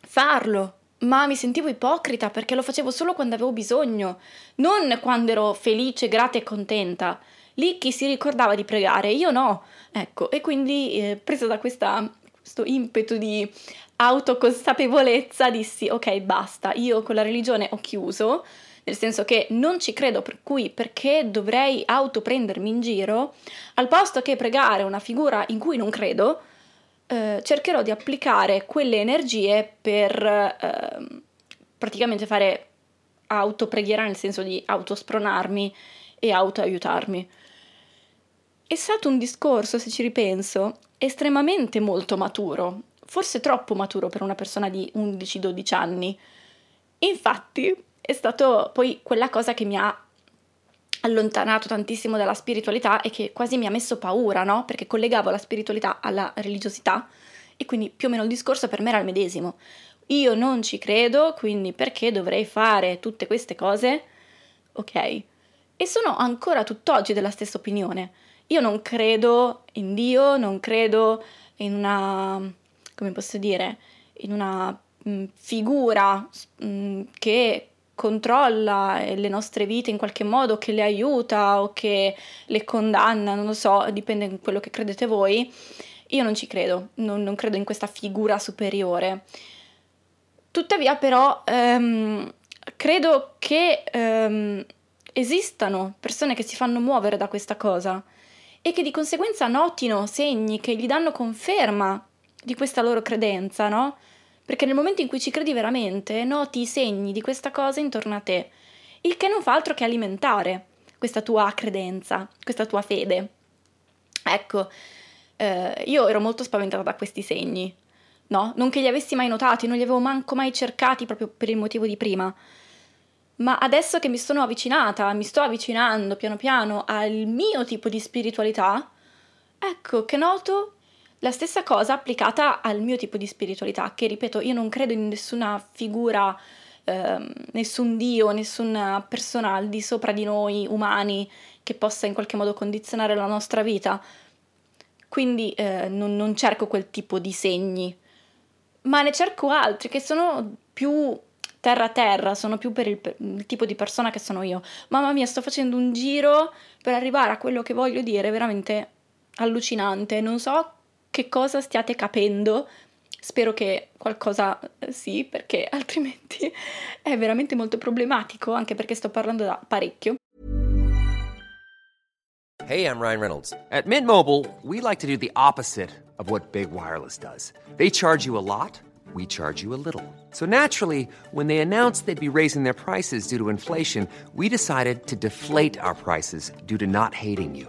Speaker 1: farlo ma mi sentivo ipocrita perché lo facevo solo quando avevo bisogno, non quando ero felice, grata e contenta. Lì chi si ricordava di pregare, io no. Ecco, e quindi eh, presa da questa, questo impeto di autoconsapevolezza dissi ok basta, io con la religione ho chiuso, nel senso che non ci credo, per cui perché dovrei autoprendermi in giro, al posto che pregare una figura in cui non credo, eh, cercherò di applicare quelle energie per eh, praticamente fare autopreghiera nel senso di autospronarmi e autoaiutarmi. È stato un discorso, se ci ripenso, estremamente molto maturo, forse troppo maturo per una persona di 11-12 anni. Infatti è stato poi quella cosa che mi ha allontanato tantissimo dalla spiritualità e che quasi mi ha messo paura, no? Perché collegavo la spiritualità alla religiosità e quindi più o meno il discorso per me era il medesimo. Io non ci credo, quindi perché dovrei fare tutte queste cose? Ok. E sono ancora tutt'oggi della stessa opinione. Io non credo in Dio, non credo in una, come posso dire, in una mh, mm, figura mh, mm, che controlla eh, le nostre vite in qualche modo, che le aiuta o che le condanna, non lo so, dipende da quello che credete voi. Io non ci credo, non, non credo in questa figura superiore. Tuttavia però ehm, credo che ehm, esistano persone che si fanno muovere da questa cosa e che di conseguenza notino segni che gli danno conferma di questa loro credenza, no? Perché nel momento in cui ci credi veramente noti i segni di questa cosa intorno a te, il che non fa altro che alimentare questa tua credenza, questa tua fede. Ecco, eh, io ero molto spaventata da questi segni, no? Non che li avessi mai notati, non li avevo manco mai cercati proprio per il motivo di prima. Ma adesso che mi sono avvicinata, mi sto avvicinando piano piano al mio tipo di spiritualità, ecco che noto la stessa cosa applicata al mio tipo di spiritualità, che ripeto, io non credo in nessuna figura, eh, nessun dio, nessuna persona al di sopra di noi umani che possa in qualche modo condizionare la nostra vita. Quindi eh, non, non cerco quel tipo di segni, ma ne cerco altri che sono più terra a terra, sono più per il, per il, tipo di persona che sono io. Mamma mia, sto facendo un giro per arrivare a quello che voglio dire, veramente allucinante. Non so che cosa stiate capendo. Spero che qualcosa eh, sì, perché altrimenti è veramente molto problematico, anche perché sto parlando da parecchio.
Speaker 2: Hey, I'm Ryan Reynolds.
Speaker 3: At Mint Mobile, we like to do the opposite of what Big Wireless does. They charge you a lot, we charge you a little. So naturally, when they announced they'd be raising their prices due to inflation, we decided to deflate our prices due to not hating you.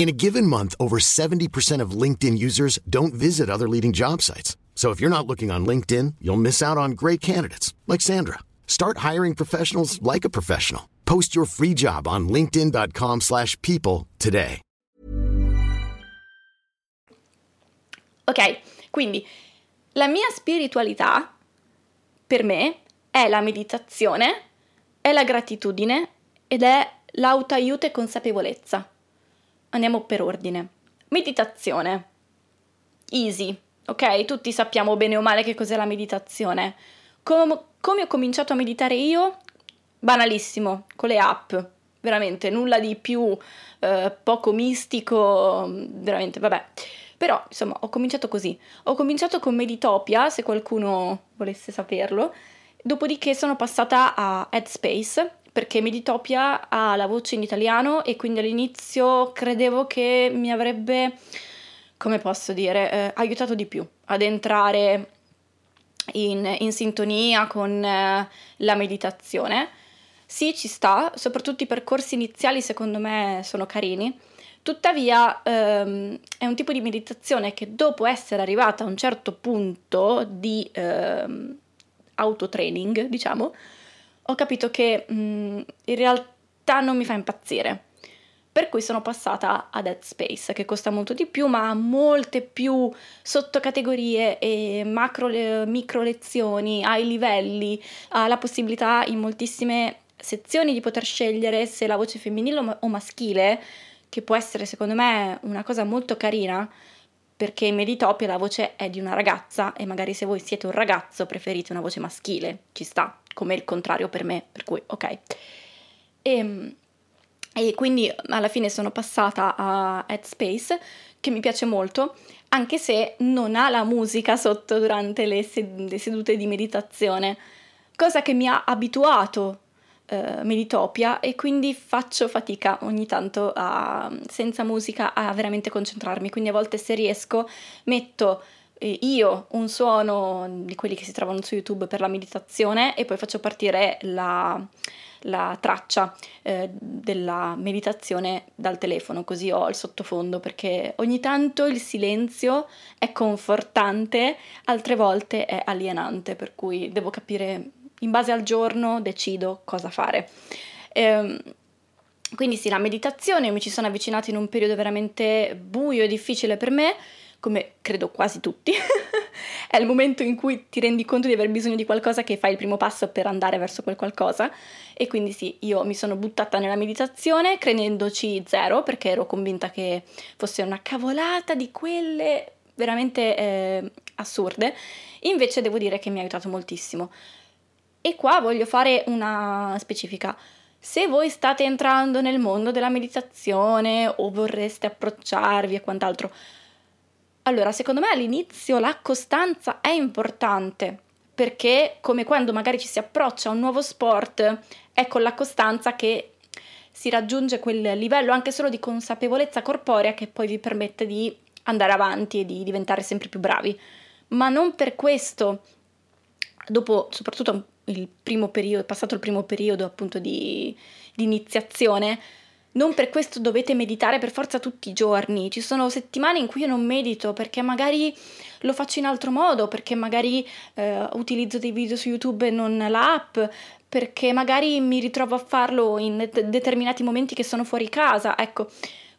Speaker 4: In a given month, over 70% of LinkedIn users don't visit other leading job sites. So if you're not looking on LinkedIn, you'll miss out on great candidates like Sandra. Start hiring professionals like a professional. Post your free job on linkedin.com/people today.
Speaker 1: Ok, quindi la mia spiritualità per me è la meditazione, è la gratitudine ed è l'autoaiuto e consapevolezza. Andiamo per ordine. Meditazione. Easy, ok? Tutti sappiamo bene o male che cos'è la meditazione. Com- come ho cominciato a meditare io? Banalissimo, con le app. Veramente, nulla di più eh, poco mistico, veramente, vabbè. Però, insomma, ho cominciato così. Ho cominciato con Meditopia, se qualcuno volesse saperlo. Dopodiché sono passata a Headspace, perché Meditopia ha la voce in italiano e quindi all'inizio credevo che mi avrebbe, come posso dire, eh, aiutato di più ad entrare in, in sintonia con eh, la meditazione. Sì, ci sta, soprattutto i percorsi iniziali secondo me sono carini. Tuttavia ehm, è un tipo di meditazione che dopo essere arrivata a un certo punto di ehm, autotraining, diciamo, ho capito che mh, mm, in realtà non mi fa impazzire. Per cui sono passata ad Headspace, che costa molto di più, ma ha molte più sottocategorie e macro, micro lezioni, ai livelli, ha la possibilità in moltissime sezioni di poter scegliere se la voce femminile o maschile, che può essere secondo me una cosa molto carina, perché in Meditopia la voce è di una ragazza e magari se voi siete un ragazzo preferite una voce maschile, ci sta, come il contrario per me, per cui ok. E, ehm, e quindi alla fine sono passata a Headspace, che mi piace molto, anche se non ha la musica sotto durante le, sed- le sedute di meditazione, cosa che mi ha abituato eh, Meditopia e quindi faccio fatica ogni tanto a, senza musica a veramente concentrarmi, quindi a volte se riesco metto eh, io un suono di quelli che si trovano su YouTube per la meditazione e poi faccio partire la, la traccia eh, della meditazione dal telefono, così ho il sottofondo, perché ogni tanto il silenzio è confortante, altre volte è alienante, per cui devo capire in base al giorno decido cosa fare. Ehm, quindi sì, la meditazione mi ci sono avvicinata in un periodo veramente buio e difficile per me, come credo quasi tutti. è il momento in cui ti rendi conto di aver bisogno di qualcosa che fai il primo passo per andare verso quel qualcosa. E quindi sì, io mi sono buttata nella meditazione credendoci zero, perché ero convinta che fosse una cavolata di quelle veramente eh, assurde. Invece devo dire che mi ha aiutato moltissimo. E qua voglio fare una specifica. Se voi state entrando nel mondo della meditazione o vorreste approcciarvi e quant'altro, allora secondo me all'inizio la costanza è importante perché come quando magari ci si approccia a un nuovo sport, è con la costanza che si raggiunge quel livello anche solo di consapevolezza corporea che poi vi permette di andare avanti e di diventare sempre più bravi. Ma non per questo, dopo soprattutto il primo periodo, passato il primo periodo appunto di, di iniziazione, non per questo dovete meditare per forza tutti i giorni. Ci sono settimane in cui io non medito perché magari lo faccio in altro modo, perché magari eh, utilizzo dei video su YouTube e non l'app, perché magari mi ritrovo a farlo in de- determinati momenti che sono fuori casa. Ecco,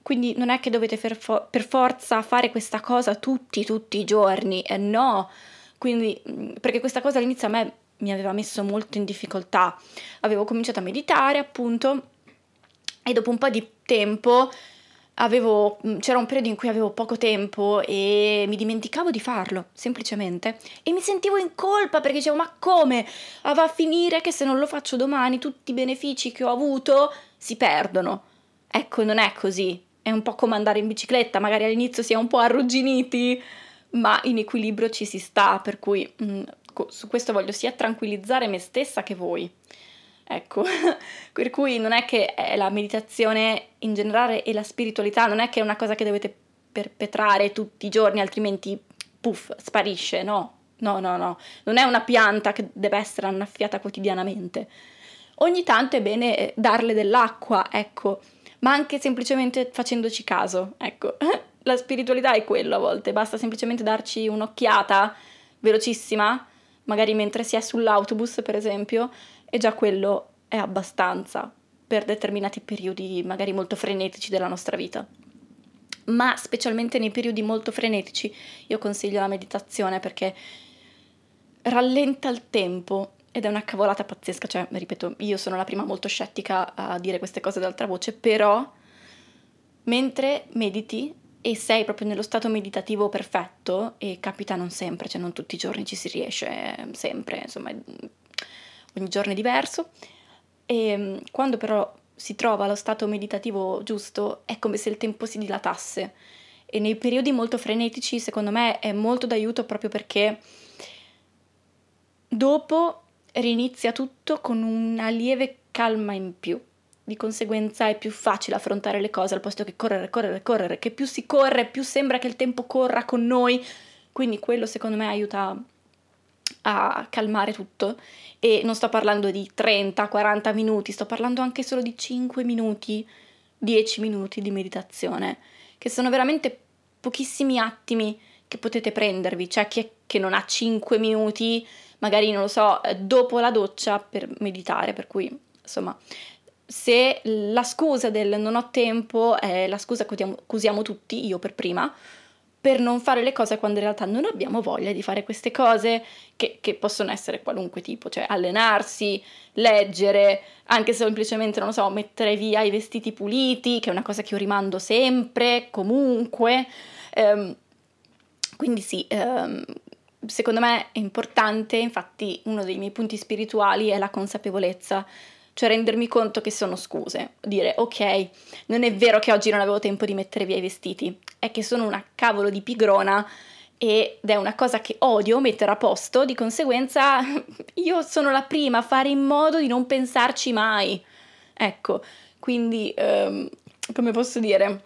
Speaker 1: quindi non è che dovete per, fo- per forza fare questa cosa tutti, tutti i giorni. Eh, no. Quindi, perché questa cosa all'inizio a me mi aveva messo molto in difficoltà. Avevo cominciato a meditare, appunto, e dopo un po' di tempo avevo, mm, c'era un periodo in cui avevo poco tempo e mi dimenticavo di farlo, semplicemente, e mi sentivo in colpa perché dicevo ma come? Ah, va a finire che se non lo faccio domani tutti i benefici che ho avuto si perdono. Ecco, non è così. È un po' come andare in bicicletta, magari all'inizio si è un po' arrugginiti, ma in equilibrio ci si sta, per cui mh, mm, su questo voglio sia tranquillizzare me stessa che voi. Ecco, per cui non è che la meditazione in generale e la spiritualità non è che è una cosa che dovete perpetrare tutti i giorni, altrimenti puff, sparisce, no, no, no, no, non è una pianta che deve essere annaffiata quotidianamente. Ogni tanto è bene eh, darle dell'acqua, ecco, ma anche semplicemente facendoci caso, ecco. La spiritualità è quello a volte, basta semplicemente darci un'occhiata velocissima magari mentre si è sull'autobus per esempio, e già quello è abbastanza per determinati periodi magari molto frenetici della nostra vita. Ma specialmente nei periodi molto frenetici io consiglio la meditazione perché rallenta il tempo ed è una cavolata pazzesca, cioè, ripeto, io sono la prima molto scettica a dire queste cose ad altra voce, però mentre mediti e sei proprio nello stato meditativo perfetto, e capita non sempre, cioè non tutti i giorni ci si riesce, sempre, insomma, ogni giorno è diverso, e mm, quando però si trova lo stato meditativo giusto, è come se il tempo si dilatasse. E nei periodi molto frenetici, secondo me, è molto d'aiuto proprio perché dopo rinizia tutto con una lieve calma in più. Di conseguenza è più facile affrontare le cose al posto che correre, correre, correre. Che più si corre, più sembra che il tempo corra con noi. Quindi quello secondo me aiuta a calmare tutto e non sto parlando di 30-40 minuti, sto parlando anche solo di 5 minuti, 10 minuti di meditazione, che sono veramente pochissimi attimi che potete prendervi, cioè chi è che non ha 5 minuti, magari non lo so, dopo la doccia per meditare, per cui insomma se la scusa del non ho tempo è la scusa che usiamo tutti, io per prima, per non fare le cose quando in realtà non abbiamo voglia di fare queste cose che, che, possono essere qualunque tipo, cioè allenarsi, leggere, anche semplicemente, non lo so, mettere via i vestiti puliti, che è una cosa che io rimando sempre, comunque. Um, quindi sì, um, secondo me è importante, infatti uno dei miei punti spirituali è la consapevolezza cioè rendermi conto che sono scuse, dire ok, non è vero che oggi non avevo tempo di mettere via i vestiti, è che sono una cavolo di pigrona ed è una cosa che odio mettere a posto, di conseguenza io sono la prima a fare in modo di non pensarci mai. Ecco, quindi um, come posso dire,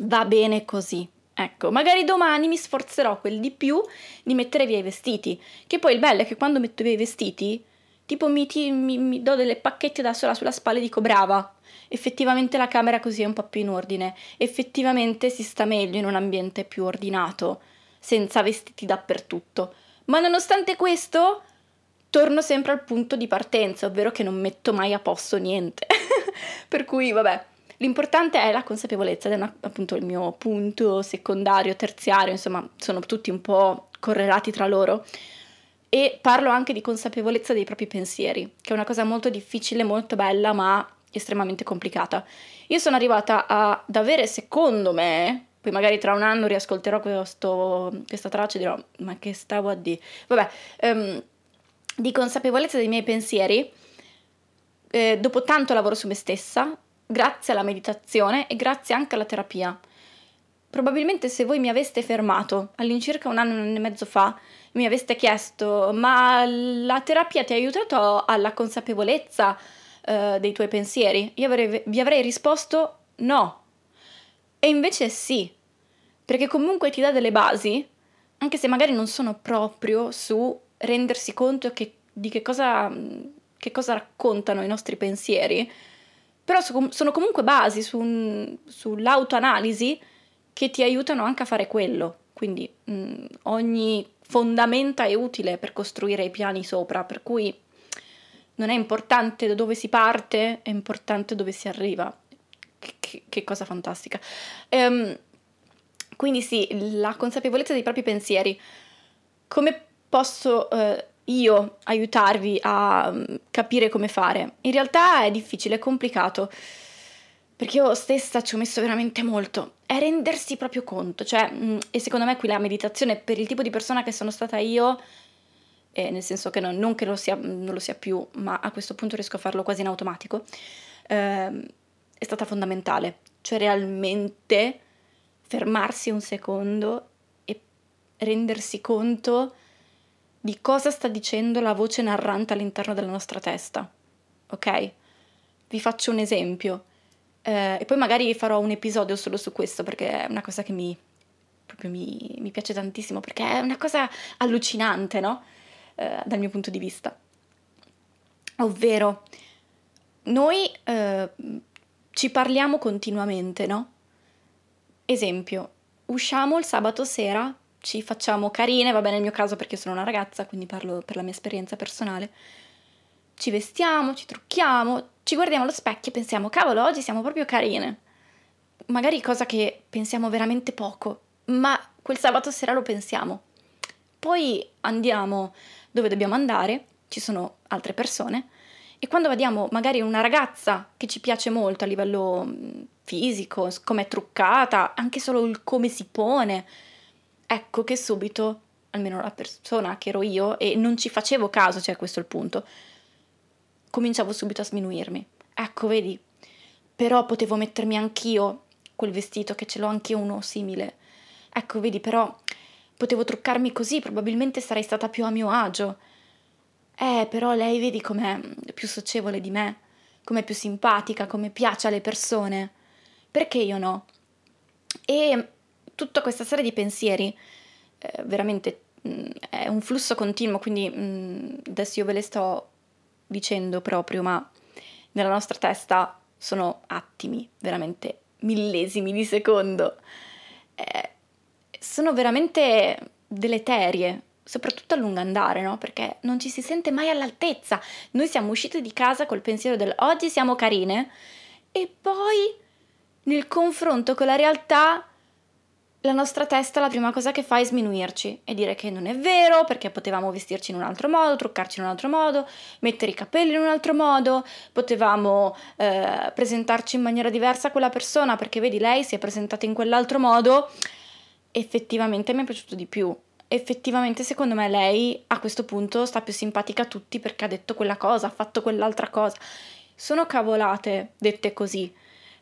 Speaker 1: va bene così. Ecco, magari domani mi sforzerò quel di più di mettere via i vestiti, che poi il bello è che quando metto via i vestiti Tipo mi, mi, mi do delle pacchette da sola sulla spalla e dico brava. Effettivamente la camera così è un po' più in ordine. Effettivamente si sta meglio in un ambiente più ordinato, senza vestiti dappertutto. Ma nonostante questo, torno sempre al punto di partenza, ovvero che non metto mai a posto niente. per cui, vabbè, l'importante è la consapevolezza, ed è una, appunto il mio punto secondario, terziario, insomma, sono tutti un po' correlati tra loro e parlo anche di consapevolezza dei propri pensieri, che è una cosa molto difficile, molto bella, ma estremamente complicata. Io sono arrivata ad avere, secondo me, poi magari tra un anno riascolterò questo, questa traccia e dirò, ma che stavo a dire? Vabbè, um, di consapevolezza dei miei pensieri, eh, dopo tanto lavoro su me stessa, grazie alla meditazione e grazie anche alla terapia. Probabilmente se voi mi aveste fermato all'incirca un anno, un e mezzo fa, mi aveste chiesto, ma la terapia ti ha aiutato alla consapevolezza uh, dei tuoi pensieri? Io avrei, vi avrei risposto no. E invece sì, perché comunque ti dà delle basi, anche se magari non sono proprio su rendersi conto che, di che cosa, che cosa, raccontano i nostri pensieri, però sono comunque basi su, sull'autoanalisi che ti aiutano anche a fare quello. Quindi mh, ogni fondamenta è utile per costruire i piani sopra, per cui non è importante da dove si parte, è importante dove si arriva. Che, che, che cosa fantastica. Ehm, quindi sì, la consapevolezza dei propri pensieri. Come posso eh, io aiutarvi a um, capire come fare? In realtà è difficile, è complicato perché io stessa ci ho messo veramente molto, è rendersi proprio conto, cioè, mm, e secondo me qui la meditazione per il tipo di persona che sono stata io, eh, nel senso che non, non che lo sia, non lo sia più, ma a questo punto riesco a farlo quasi in automatico, eh, è stata fondamentale, cioè realmente fermarsi un secondo e rendersi conto di cosa sta dicendo la voce narrante all'interno della nostra testa, ok? Vi faccio un esempio eh, e poi magari farò un episodio solo su questo perché è una cosa che mi, proprio mi, mi piace tantissimo, perché è una cosa allucinante, no? Eh, dal mio punto di vista. Ovvero, noi eh, ci parliamo continuamente, no? Esempio, usciamo il sabato sera, ci facciamo carine, va bene nel mio caso perché sono una ragazza, quindi parlo per la mia esperienza personale. Ci vestiamo, ci trucchiamo, ci guardiamo allo specchio e pensiamo, cavolo, oggi siamo proprio carine. Magari cosa che pensiamo veramente poco, ma quel sabato sera lo pensiamo. Poi andiamo dove dobbiamo andare, ci sono altre persone e quando vediamo magari una ragazza che ci piace molto a livello mm, fisico, come è truccata, anche solo il come si pone, ecco che subito, almeno la persona che ero io, e non ci facevo caso, cioè questo è il punto, cominciavo subito a sminuirmi. Ecco, vedi, però potevo mettermi anch'io quel vestito che ce l'ho anch'io uno simile. Ecco, vedi, però potevo truccarmi così, probabilmente sarei stata più a mio agio. Eh, però lei vedi com'è più socievole di me, com'è più simpatica, come piace alle persone. Perché io no? E tutta questa serie di pensieri, eh, veramente mh, mm, è un flusso continuo, quindi mh, mm, adesso io ve le sto dicendo proprio, ma nella nostra testa sono attimi, veramente millesimi di secondo. Eh, sono veramente deleterie, soprattutto a lungo andare, no? Perché non ci si sente mai all'altezza. Noi siamo uscite di casa col pensiero del oggi siamo carine e poi nel confronto con la realtà la nostra testa la prima cosa che fa è sminuirci e dire che non è vero perché potevamo vestirci in un altro modo, truccarci in un altro modo, mettere i capelli in un altro modo, potevamo eh, presentarci in maniera diversa a quella persona perché vedi lei si è presentata in quell'altro modo, effettivamente mi è piaciuto di più. Effettivamente secondo me lei a questo punto sta più simpatica a tutti perché ha detto quella cosa, ha fatto quell'altra cosa. Sono cavolate dette così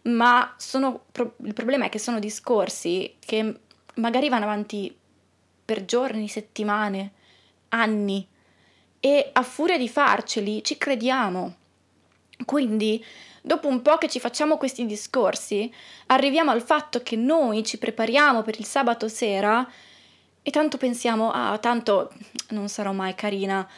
Speaker 1: ma sono, il problema è che sono discorsi che magari vanno avanti per giorni, settimane, anni e a furia di farceli ci crediamo. Quindi, dopo un po' che ci facciamo questi discorsi, arriviamo al fatto che noi ci prepariamo per il sabato sera e tanto pensiamo, ah, tanto non sarò mai carina,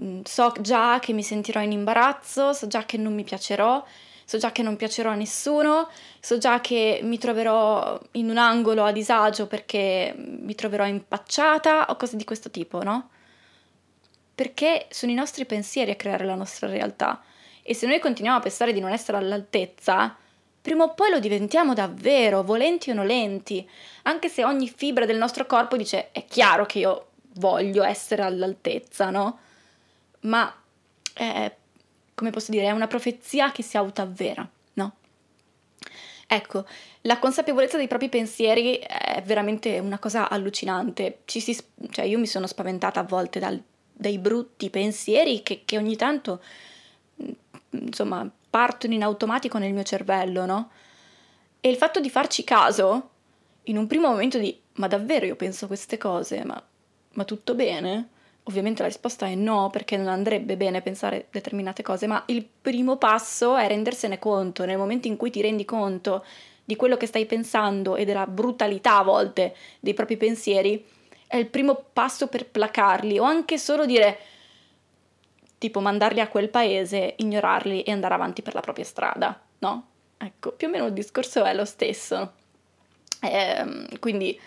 Speaker 1: mm, so già che mi sentirò in imbarazzo, so già che non mi piacerò so già che non piacerò a nessuno, so già che mi troverò in un angolo a disagio perché mi troverò impacciata o cose di questo tipo, no? Perché sono i nostri pensieri a creare la nostra realtà e se noi continuiamo a pensare di non essere all'altezza, prima o poi lo diventiamo davvero, volenti o nolenti, anche se ogni fibra del nostro corpo dice è chiaro che io voglio essere all'altezza, no? Ma eh, come posso dire, è una profezia che si autoavvera, no? Ecco, la consapevolezza dei propri pensieri è veramente una cosa allucinante. Si, cioè io mi sono spaventata a volte dal, dai brutti pensieri che, che ogni tanto, mm, insomma, partono in automatico nel mio cervello, no? E il fatto di farci caso, in un primo momento di ma davvero io penso queste cose, ma, ma tutto bene? Ovviamente la risposta è no, perché non andrebbe bene pensare determinate cose, ma il primo passo è rendersene conto. Nel momento in cui ti rendi conto di quello che stai pensando e della brutalità a volte dei propri pensieri, è il primo passo per placarli o anche solo dire tipo mandarli a quel paese, ignorarli e andare avanti per la propria strada, no? Ecco, più o meno il discorso è lo stesso. Ehm, quindi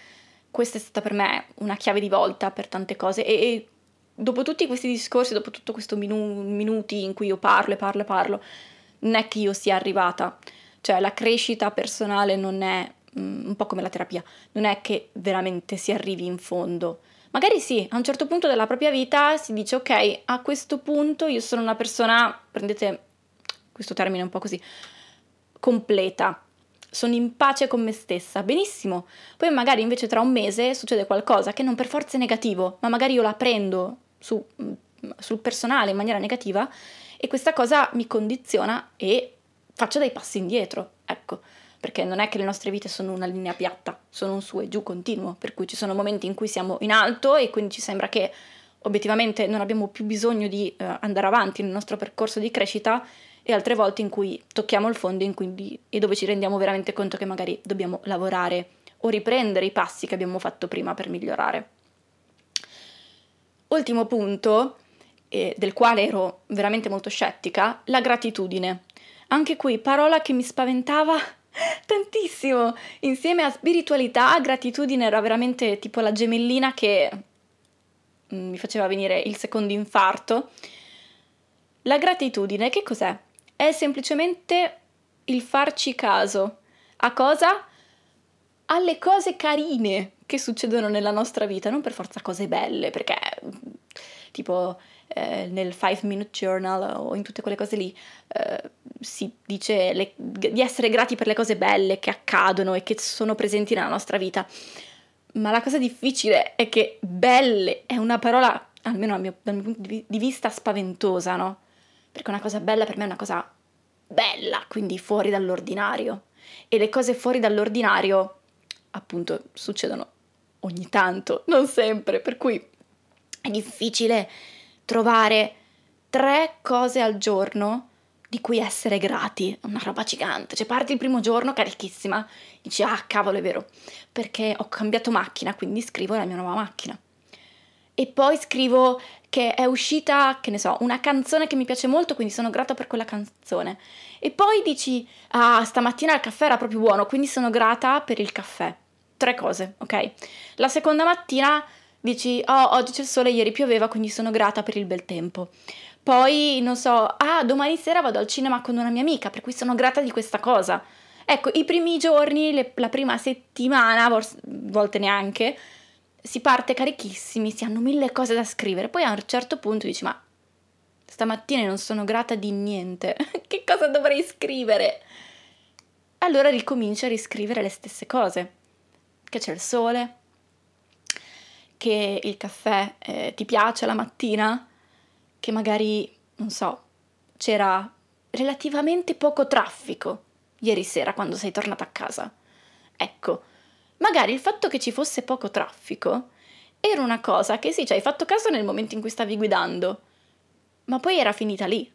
Speaker 1: questa è stata per me una chiave di volta per tante cose e, e dopo tutti questi discorsi, dopo tutto questo minu- minuti in cui io parlo e parlo e parlo, non è che io sia arrivata. Cioè la crescita personale non è mm, un po' come la terapia, non è che veramente si arrivi in fondo. Magari sì, a un certo punto della propria vita si dice ok, a questo punto io sono una persona, prendete questo termine un po' così, completa, sono in pace con me stessa, benissimo. Poi magari invece tra un mese succede qualcosa che non per forza è negativo, ma magari io la prendo su, sul personale in maniera negativa e questa cosa mi condiziona e faccio dei passi indietro, ecco, perché non è che le nostre vite sono una linea piatta, sono un su e giù continuo, per cui ci sono momenti in cui siamo in alto e quindi ci sembra che obiettivamente non abbiamo più bisogno di uh, andare avanti nel nostro percorso di crescita e altre volte in cui tocchiamo il fondo cui, e dove ci rendiamo veramente conto che magari dobbiamo lavorare o riprendere i passi che abbiamo fatto prima per migliorare. Ultimo punto, eh, del quale ero veramente molto scettica, la gratitudine. Anche qui parola che mi spaventava tantissimo. Insieme a spiritualità, gratitudine era veramente tipo la gemellina che mm, mi faceva venire il secondo infarto. La gratitudine che cos'è? È semplicemente il farci caso. A cosa? Alle cose carine che succedono nella nostra vita, non per forza cose belle, perché tipo eh, nel 5 Minute Journal o in tutte quelle cose lì, eh, si dice le, di essere grati per le cose belle che accadono e che sono presenti nella nostra vita. Ma la cosa difficile è che belle è una parola, almeno mio, dal mio punto di vista, spaventosa, no? Perché una cosa bella per me è una cosa bella, quindi fuori dall'ordinario. E le cose fuori dall'ordinario, appunto, succedono ogni tanto, non sempre, per cui è difficile trovare tre cose al giorno di cui essere grati, una roba gigante. Cioè parti il primo giorno carichissima, dici ah cavolo è vero, perché ho cambiato macchina, quindi scrivo la mia nuova macchina. E poi scrivo che è uscita, che ne so, una canzone che mi piace molto, quindi sono grata per quella canzone. E poi dici ah stamattina il caffè era proprio buono, quindi sono grata per il caffè. Tre cose, ok? La seconda mattina dici oh oggi c'è il sole, ieri pioveva, quindi sono grata per il bel tempo. Poi, non so, ah, domani sera vado al cinema con una mia amica, per cui sono grata di questa cosa. Ecco, i primi giorni, le, la prima settimana, a volte neanche, si parte carichissimi, si hanno mille cose da scrivere. Poi a un certo punto dici, ma stamattina non sono grata di niente, che cosa dovrei scrivere? Allora ricominci a riscrivere le stesse cose, che c'è il sole, che il caffè eh, ti piace la mattina, che magari, non so, c'era relativamente poco traffico ieri sera quando sei tornata a casa. Ecco, magari il fatto che ci fosse poco traffico era una cosa che sì, ci hai fatto caso nel momento in cui stavi guidando, ma poi era finita lì.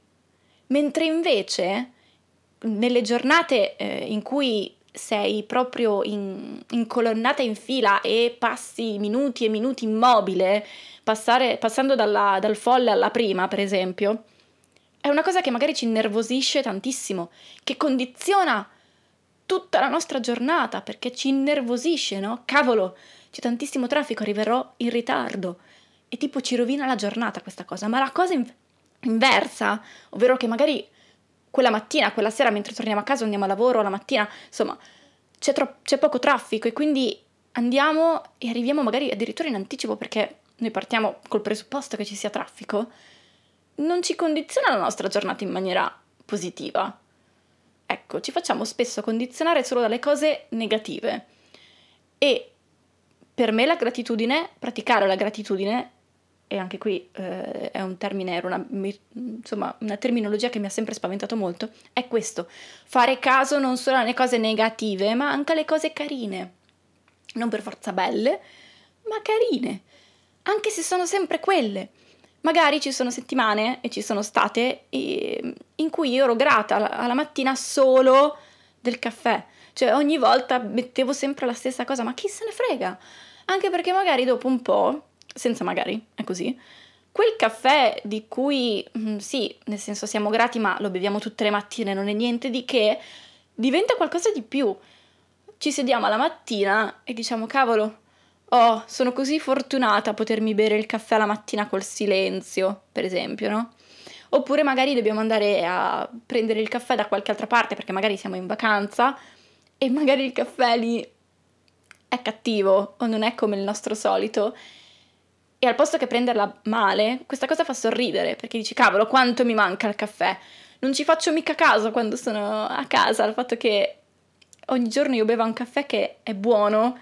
Speaker 1: Mentre invece nelle giornate eh, in cui sei proprio in, incolonnata in fila e passi minuti e minuti immobile, passare, passando dalla, dal folle alla prima, per esempio, è una cosa che magari ci innervosisce tantissimo, che condiziona tutta la nostra giornata, perché ci innervosisce, no? Cavolo, c'è tantissimo traffico, arriverò in ritardo. E tipo ci rovina la giornata questa cosa. Ma la cosa in- inversa, ovvero che magari quella mattina, quella sera, mentre torniamo a casa, andiamo a lavoro, la mattina, insomma, c'è, tro- c'è poco traffico e quindi andiamo e arriviamo magari addirittura in anticipo perché noi partiamo col presupposto che ci sia traffico, non ci condiziona la nostra giornata in maniera positiva. Ecco, ci facciamo spesso condizionare solo dalle cose negative. E per me la gratitudine, praticare la gratitudine, e anche qui eh, è un termine, era una, insomma, una terminologia che mi ha sempre spaventato molto, è questo, fare caso non solo alle cose negative, ma anche alle cose carine. Non per forza belle, ma carine anche se sono sempre quelle. Magari ci sono settimane, e ci sono state, in cui io ero grata alla mattina solo del caffè. Cioè ogni volta mettevo sempre la stessa cosa, ma chi se ne frega? Anche perché magari dopo un po', senza magari, è così, quel caffè di cui mm, sì, nel senso siamo grati, ma lo beviamo tutte le mattine, non è niente di che, diventa qualcosa di più. Ci sediamo alla mattina e diciamo, cavolo, Oh, sono così fortunata a potermi bere il caffè la mattina col silenzio, per esempio, no? Oppure magari dobbiamo andare a prendere il caffè da qualche altra parte perché magari siamo in vacanza e magari il caffè lì è cattivo o non è come il nostro solito. E al posto che prenderla male, questa cosa fa sorridere perché dici cavolo quanto mi manca il caffè. Non ci faccio mica caso quando sono a casa al fatto che ogni giorno io beva un caffè che è buono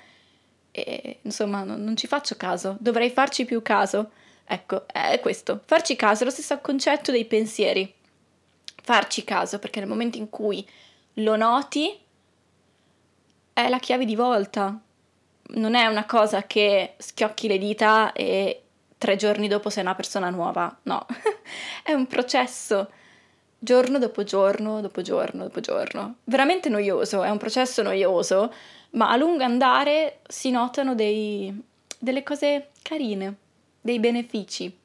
Speaker 1: e insomma non, non ci faccio caso, dovrei farci più caso. Ecco, è questo, farci caso, è lo stesso concetto dei pensieri. Farci caso, perché nel momento in cui lo noti è la chiave di volta. Non è una cosa che schiocchi le dita e tre giorni dopo sei una persona nuova, no, è un processo giorno dopo giorno, dopo giorno, dopo giorno. Veramente noioso, è un processo noioso, ma a lungo andare si notano dei, delle cose carine, dei benefici.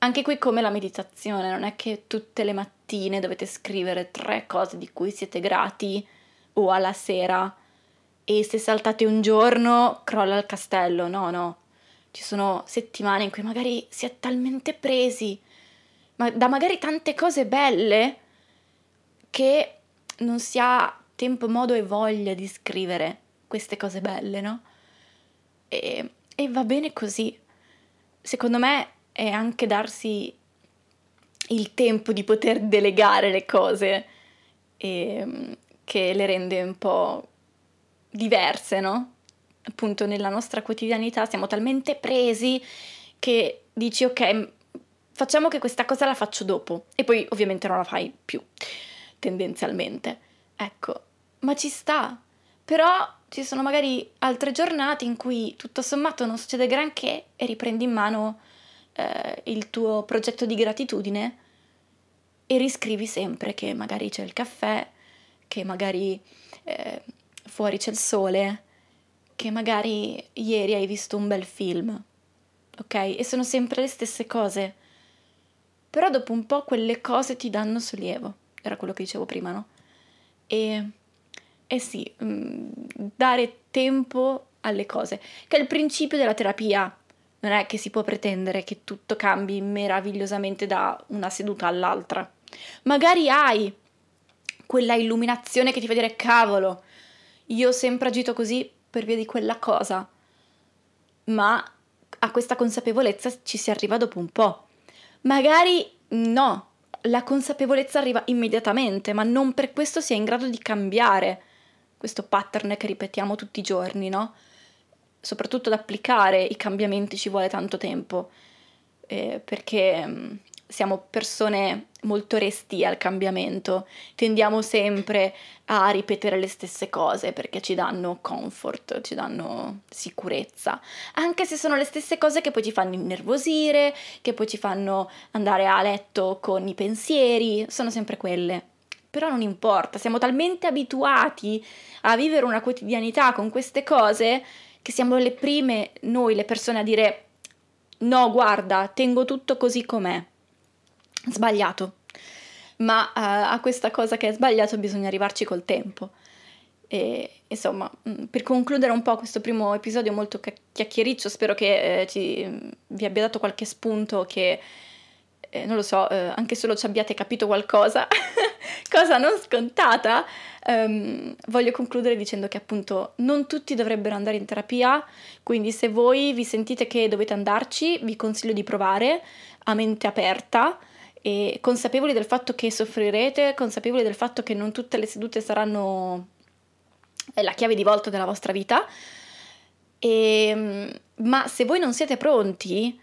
Speaker 1: Anche qui come la meditazione, non è che tutte le mattine dovete scrivere tre cose di cui siete grati o alla sera e se saltate un giorno crolla il castello, no, no. Ci sono settimane in cui magari si è talmente presi ma da magari tante cose belle che non si ha tempo, modo e voglia di scrivere queste cose belle, no? E, e va bene così. Secondo me è anche darsi il tempo di poter delegare le cose e, che le rende un po' diverse, no? Appunto nella nostra quotidianità siamo talmente presi che dici ok, facciamo che questa cosa la faccio dopo e poi ovviamente non la fai più, tendenzialmente. Ecco, ma ci sta. Però ci sono magari altre giornate in cui tutto sommato non succede granché e riprendi in mano eh, il tuo progetto di gratitudine e riscrivi sempre che magari c'è il caffè, che magari eh, fuori c'è il sole, che magari ieri hai visto un bel film, ok? E sono sempre le stesse cose. Però dopo un po' quelle cose ti danno sollievo, era quello che dicevo prima, no? E, e sì, mm, dare tempo alle cose, che è il principio della terapia. Non è che si può pretendere che tutto cambi meravigliosamente da una seduta all'altra. Magari hai quella illuminazione che ti fa dire cavolo, io ho sempre agito così per via di quella cosa, ma a questa consapevolezza ci si arriva dopo un po'. Magari no, la consapevolezza arriva immediatamente, ma non per questo si è in grado di cambiare questo pattern che ripetiamo tutti i giorni, no? Soprattutto ad applicare i cambiamenti ci vuole tanto tempo, eh, perché mm, siamo persone molto resti al cambiamento, tendiamo sempre a ripetere le stesse cose perché ci danno comfort, ci danno sicurezza, anche se sono le stesse cose che poi ci fanno innervosire, che poi ci fanno andare a letto con i pensieri, sono sempre quelle. Però non importa, siamo talmente abituati a vivere una quotidianità con queste cose che siamo le prime noi, le persone, a dire no, guarda, tengo tutto così com'è sbagliato. Ma uh, a questa cosa che è sbagliato bisogna arrivarci col tempo. E insomma, mm, per concludere un po' questo primo episodio molto chiacchiericcio, spero che eh, ci, mm, vi abbia dato qualche spunto, che eh, non lo so, eh, anche solo ci abbiate capito qualcosa, cosa non scontata. Um, voglio concludere dicendo che appunto non tutti dovrebbero andare in terapia, quindi se voi vi sentite che dovete andarci, vi consiglio di provare a mente aperta e consapevoli del fatto che soffrirete, consapevoli del fatto che non tutte le sedute saranno eh, la chiave di volta della vostra vita, e, ehm, ma se voi non siete pronti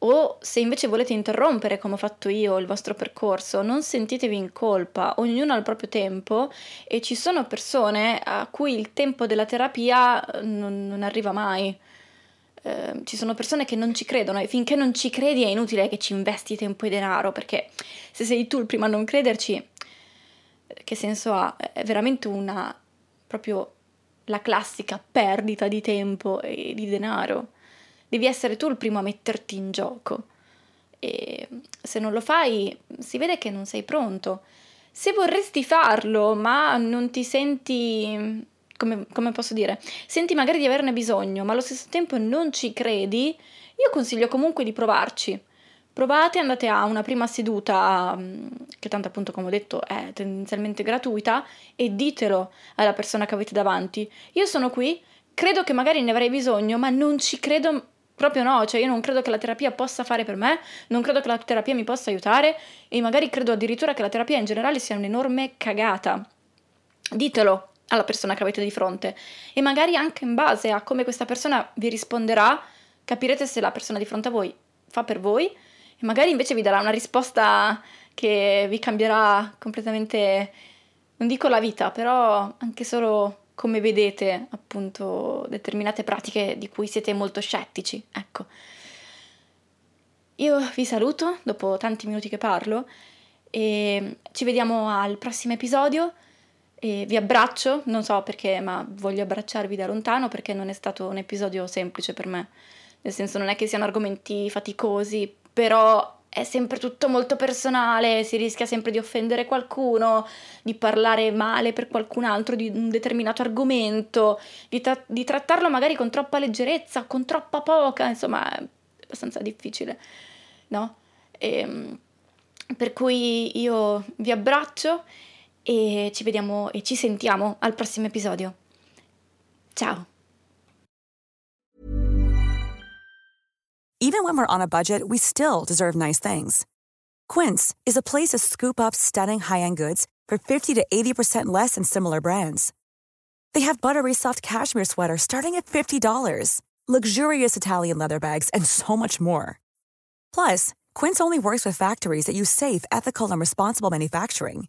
Speaker 1: o se invece volete interrompere come ho fatto io il vostro percorso, non sentitevi in colpa, ognuno ha il proprio tempo e ci sono persone a cui il tempo della terapia eh, non, non arriva mai. Ehm, ci sono persone che non ci credono e finché non ci credi è inutile che ci investi tempo e denaro perché se sei tu il primo a non crederci, che senso ha? È veramente una proprio la classica perdita di tempo e di denaro. Devi essere tu il primo a metterti in gioco e se non lo fai si vede che non sei pronto. Se vorresti farlo ma non ti senti come, come posso dire, senti magari di averne bisogno, ma allo stesso tempo non ci credi, io consiglio comunque di provarci. Provate, andate a una prima seduta, mm, che tanto appunto come ho detto è tendenzialmente gratuita, e ditelo alla persona che avete davanti. Io sono qui, credo che magari ne avrei bisogno, ma non ci credo proprio no, cioè io non credo che la terapia possa fare per me, non credo che la terapia mi possa aiutare e magari credo addirittura che la terapia in generale sia un'enorme cagata. Ditelo, alla persona che avete di fronte e magari anche in base a come questa persona vi risponderà capirete se la persona di fronte a voi fa per voi e magari invece vi darà una risposta che vi cambierà completamente, non dico la vita, però anche solo come vedete appunto determinate pratiche di cui siete molto scettici. Ecco. Io vi saluto dopo tanti minuti che parlo e ci vediamo al prossimo episodio. E vi abbraccio, non so perché, ma voglio abbracciarvi da lontano perché non è stato un episodio semplice per me. Nel senso non è che siano argomenti faticosi, però è sempre tutto molto personale, si rischia sempre di offendere qualcuno, di parlare male per qualcun altro di un determinato argomento, di, tra- di trattarlo magari con troppa leggerezza, con troppa poca, insomma è abbastanza difficile, no? E, ehm, per cui io vi abbraccio e ci vediamo e ci sentiamo al prossimo episodio. Ciao!
Speaker 5: Even when we're on a budget, we still deserve nice things. Quince is a place to scoop up stunning high-end goods for 50 to 80% less than similar brands. They have buttery soft cashmere sweaters starting at $50, luxurious Italian leather bags, and so much more. Plus, Quince only works with factories that use safe, ethical, and responsible manufacturing.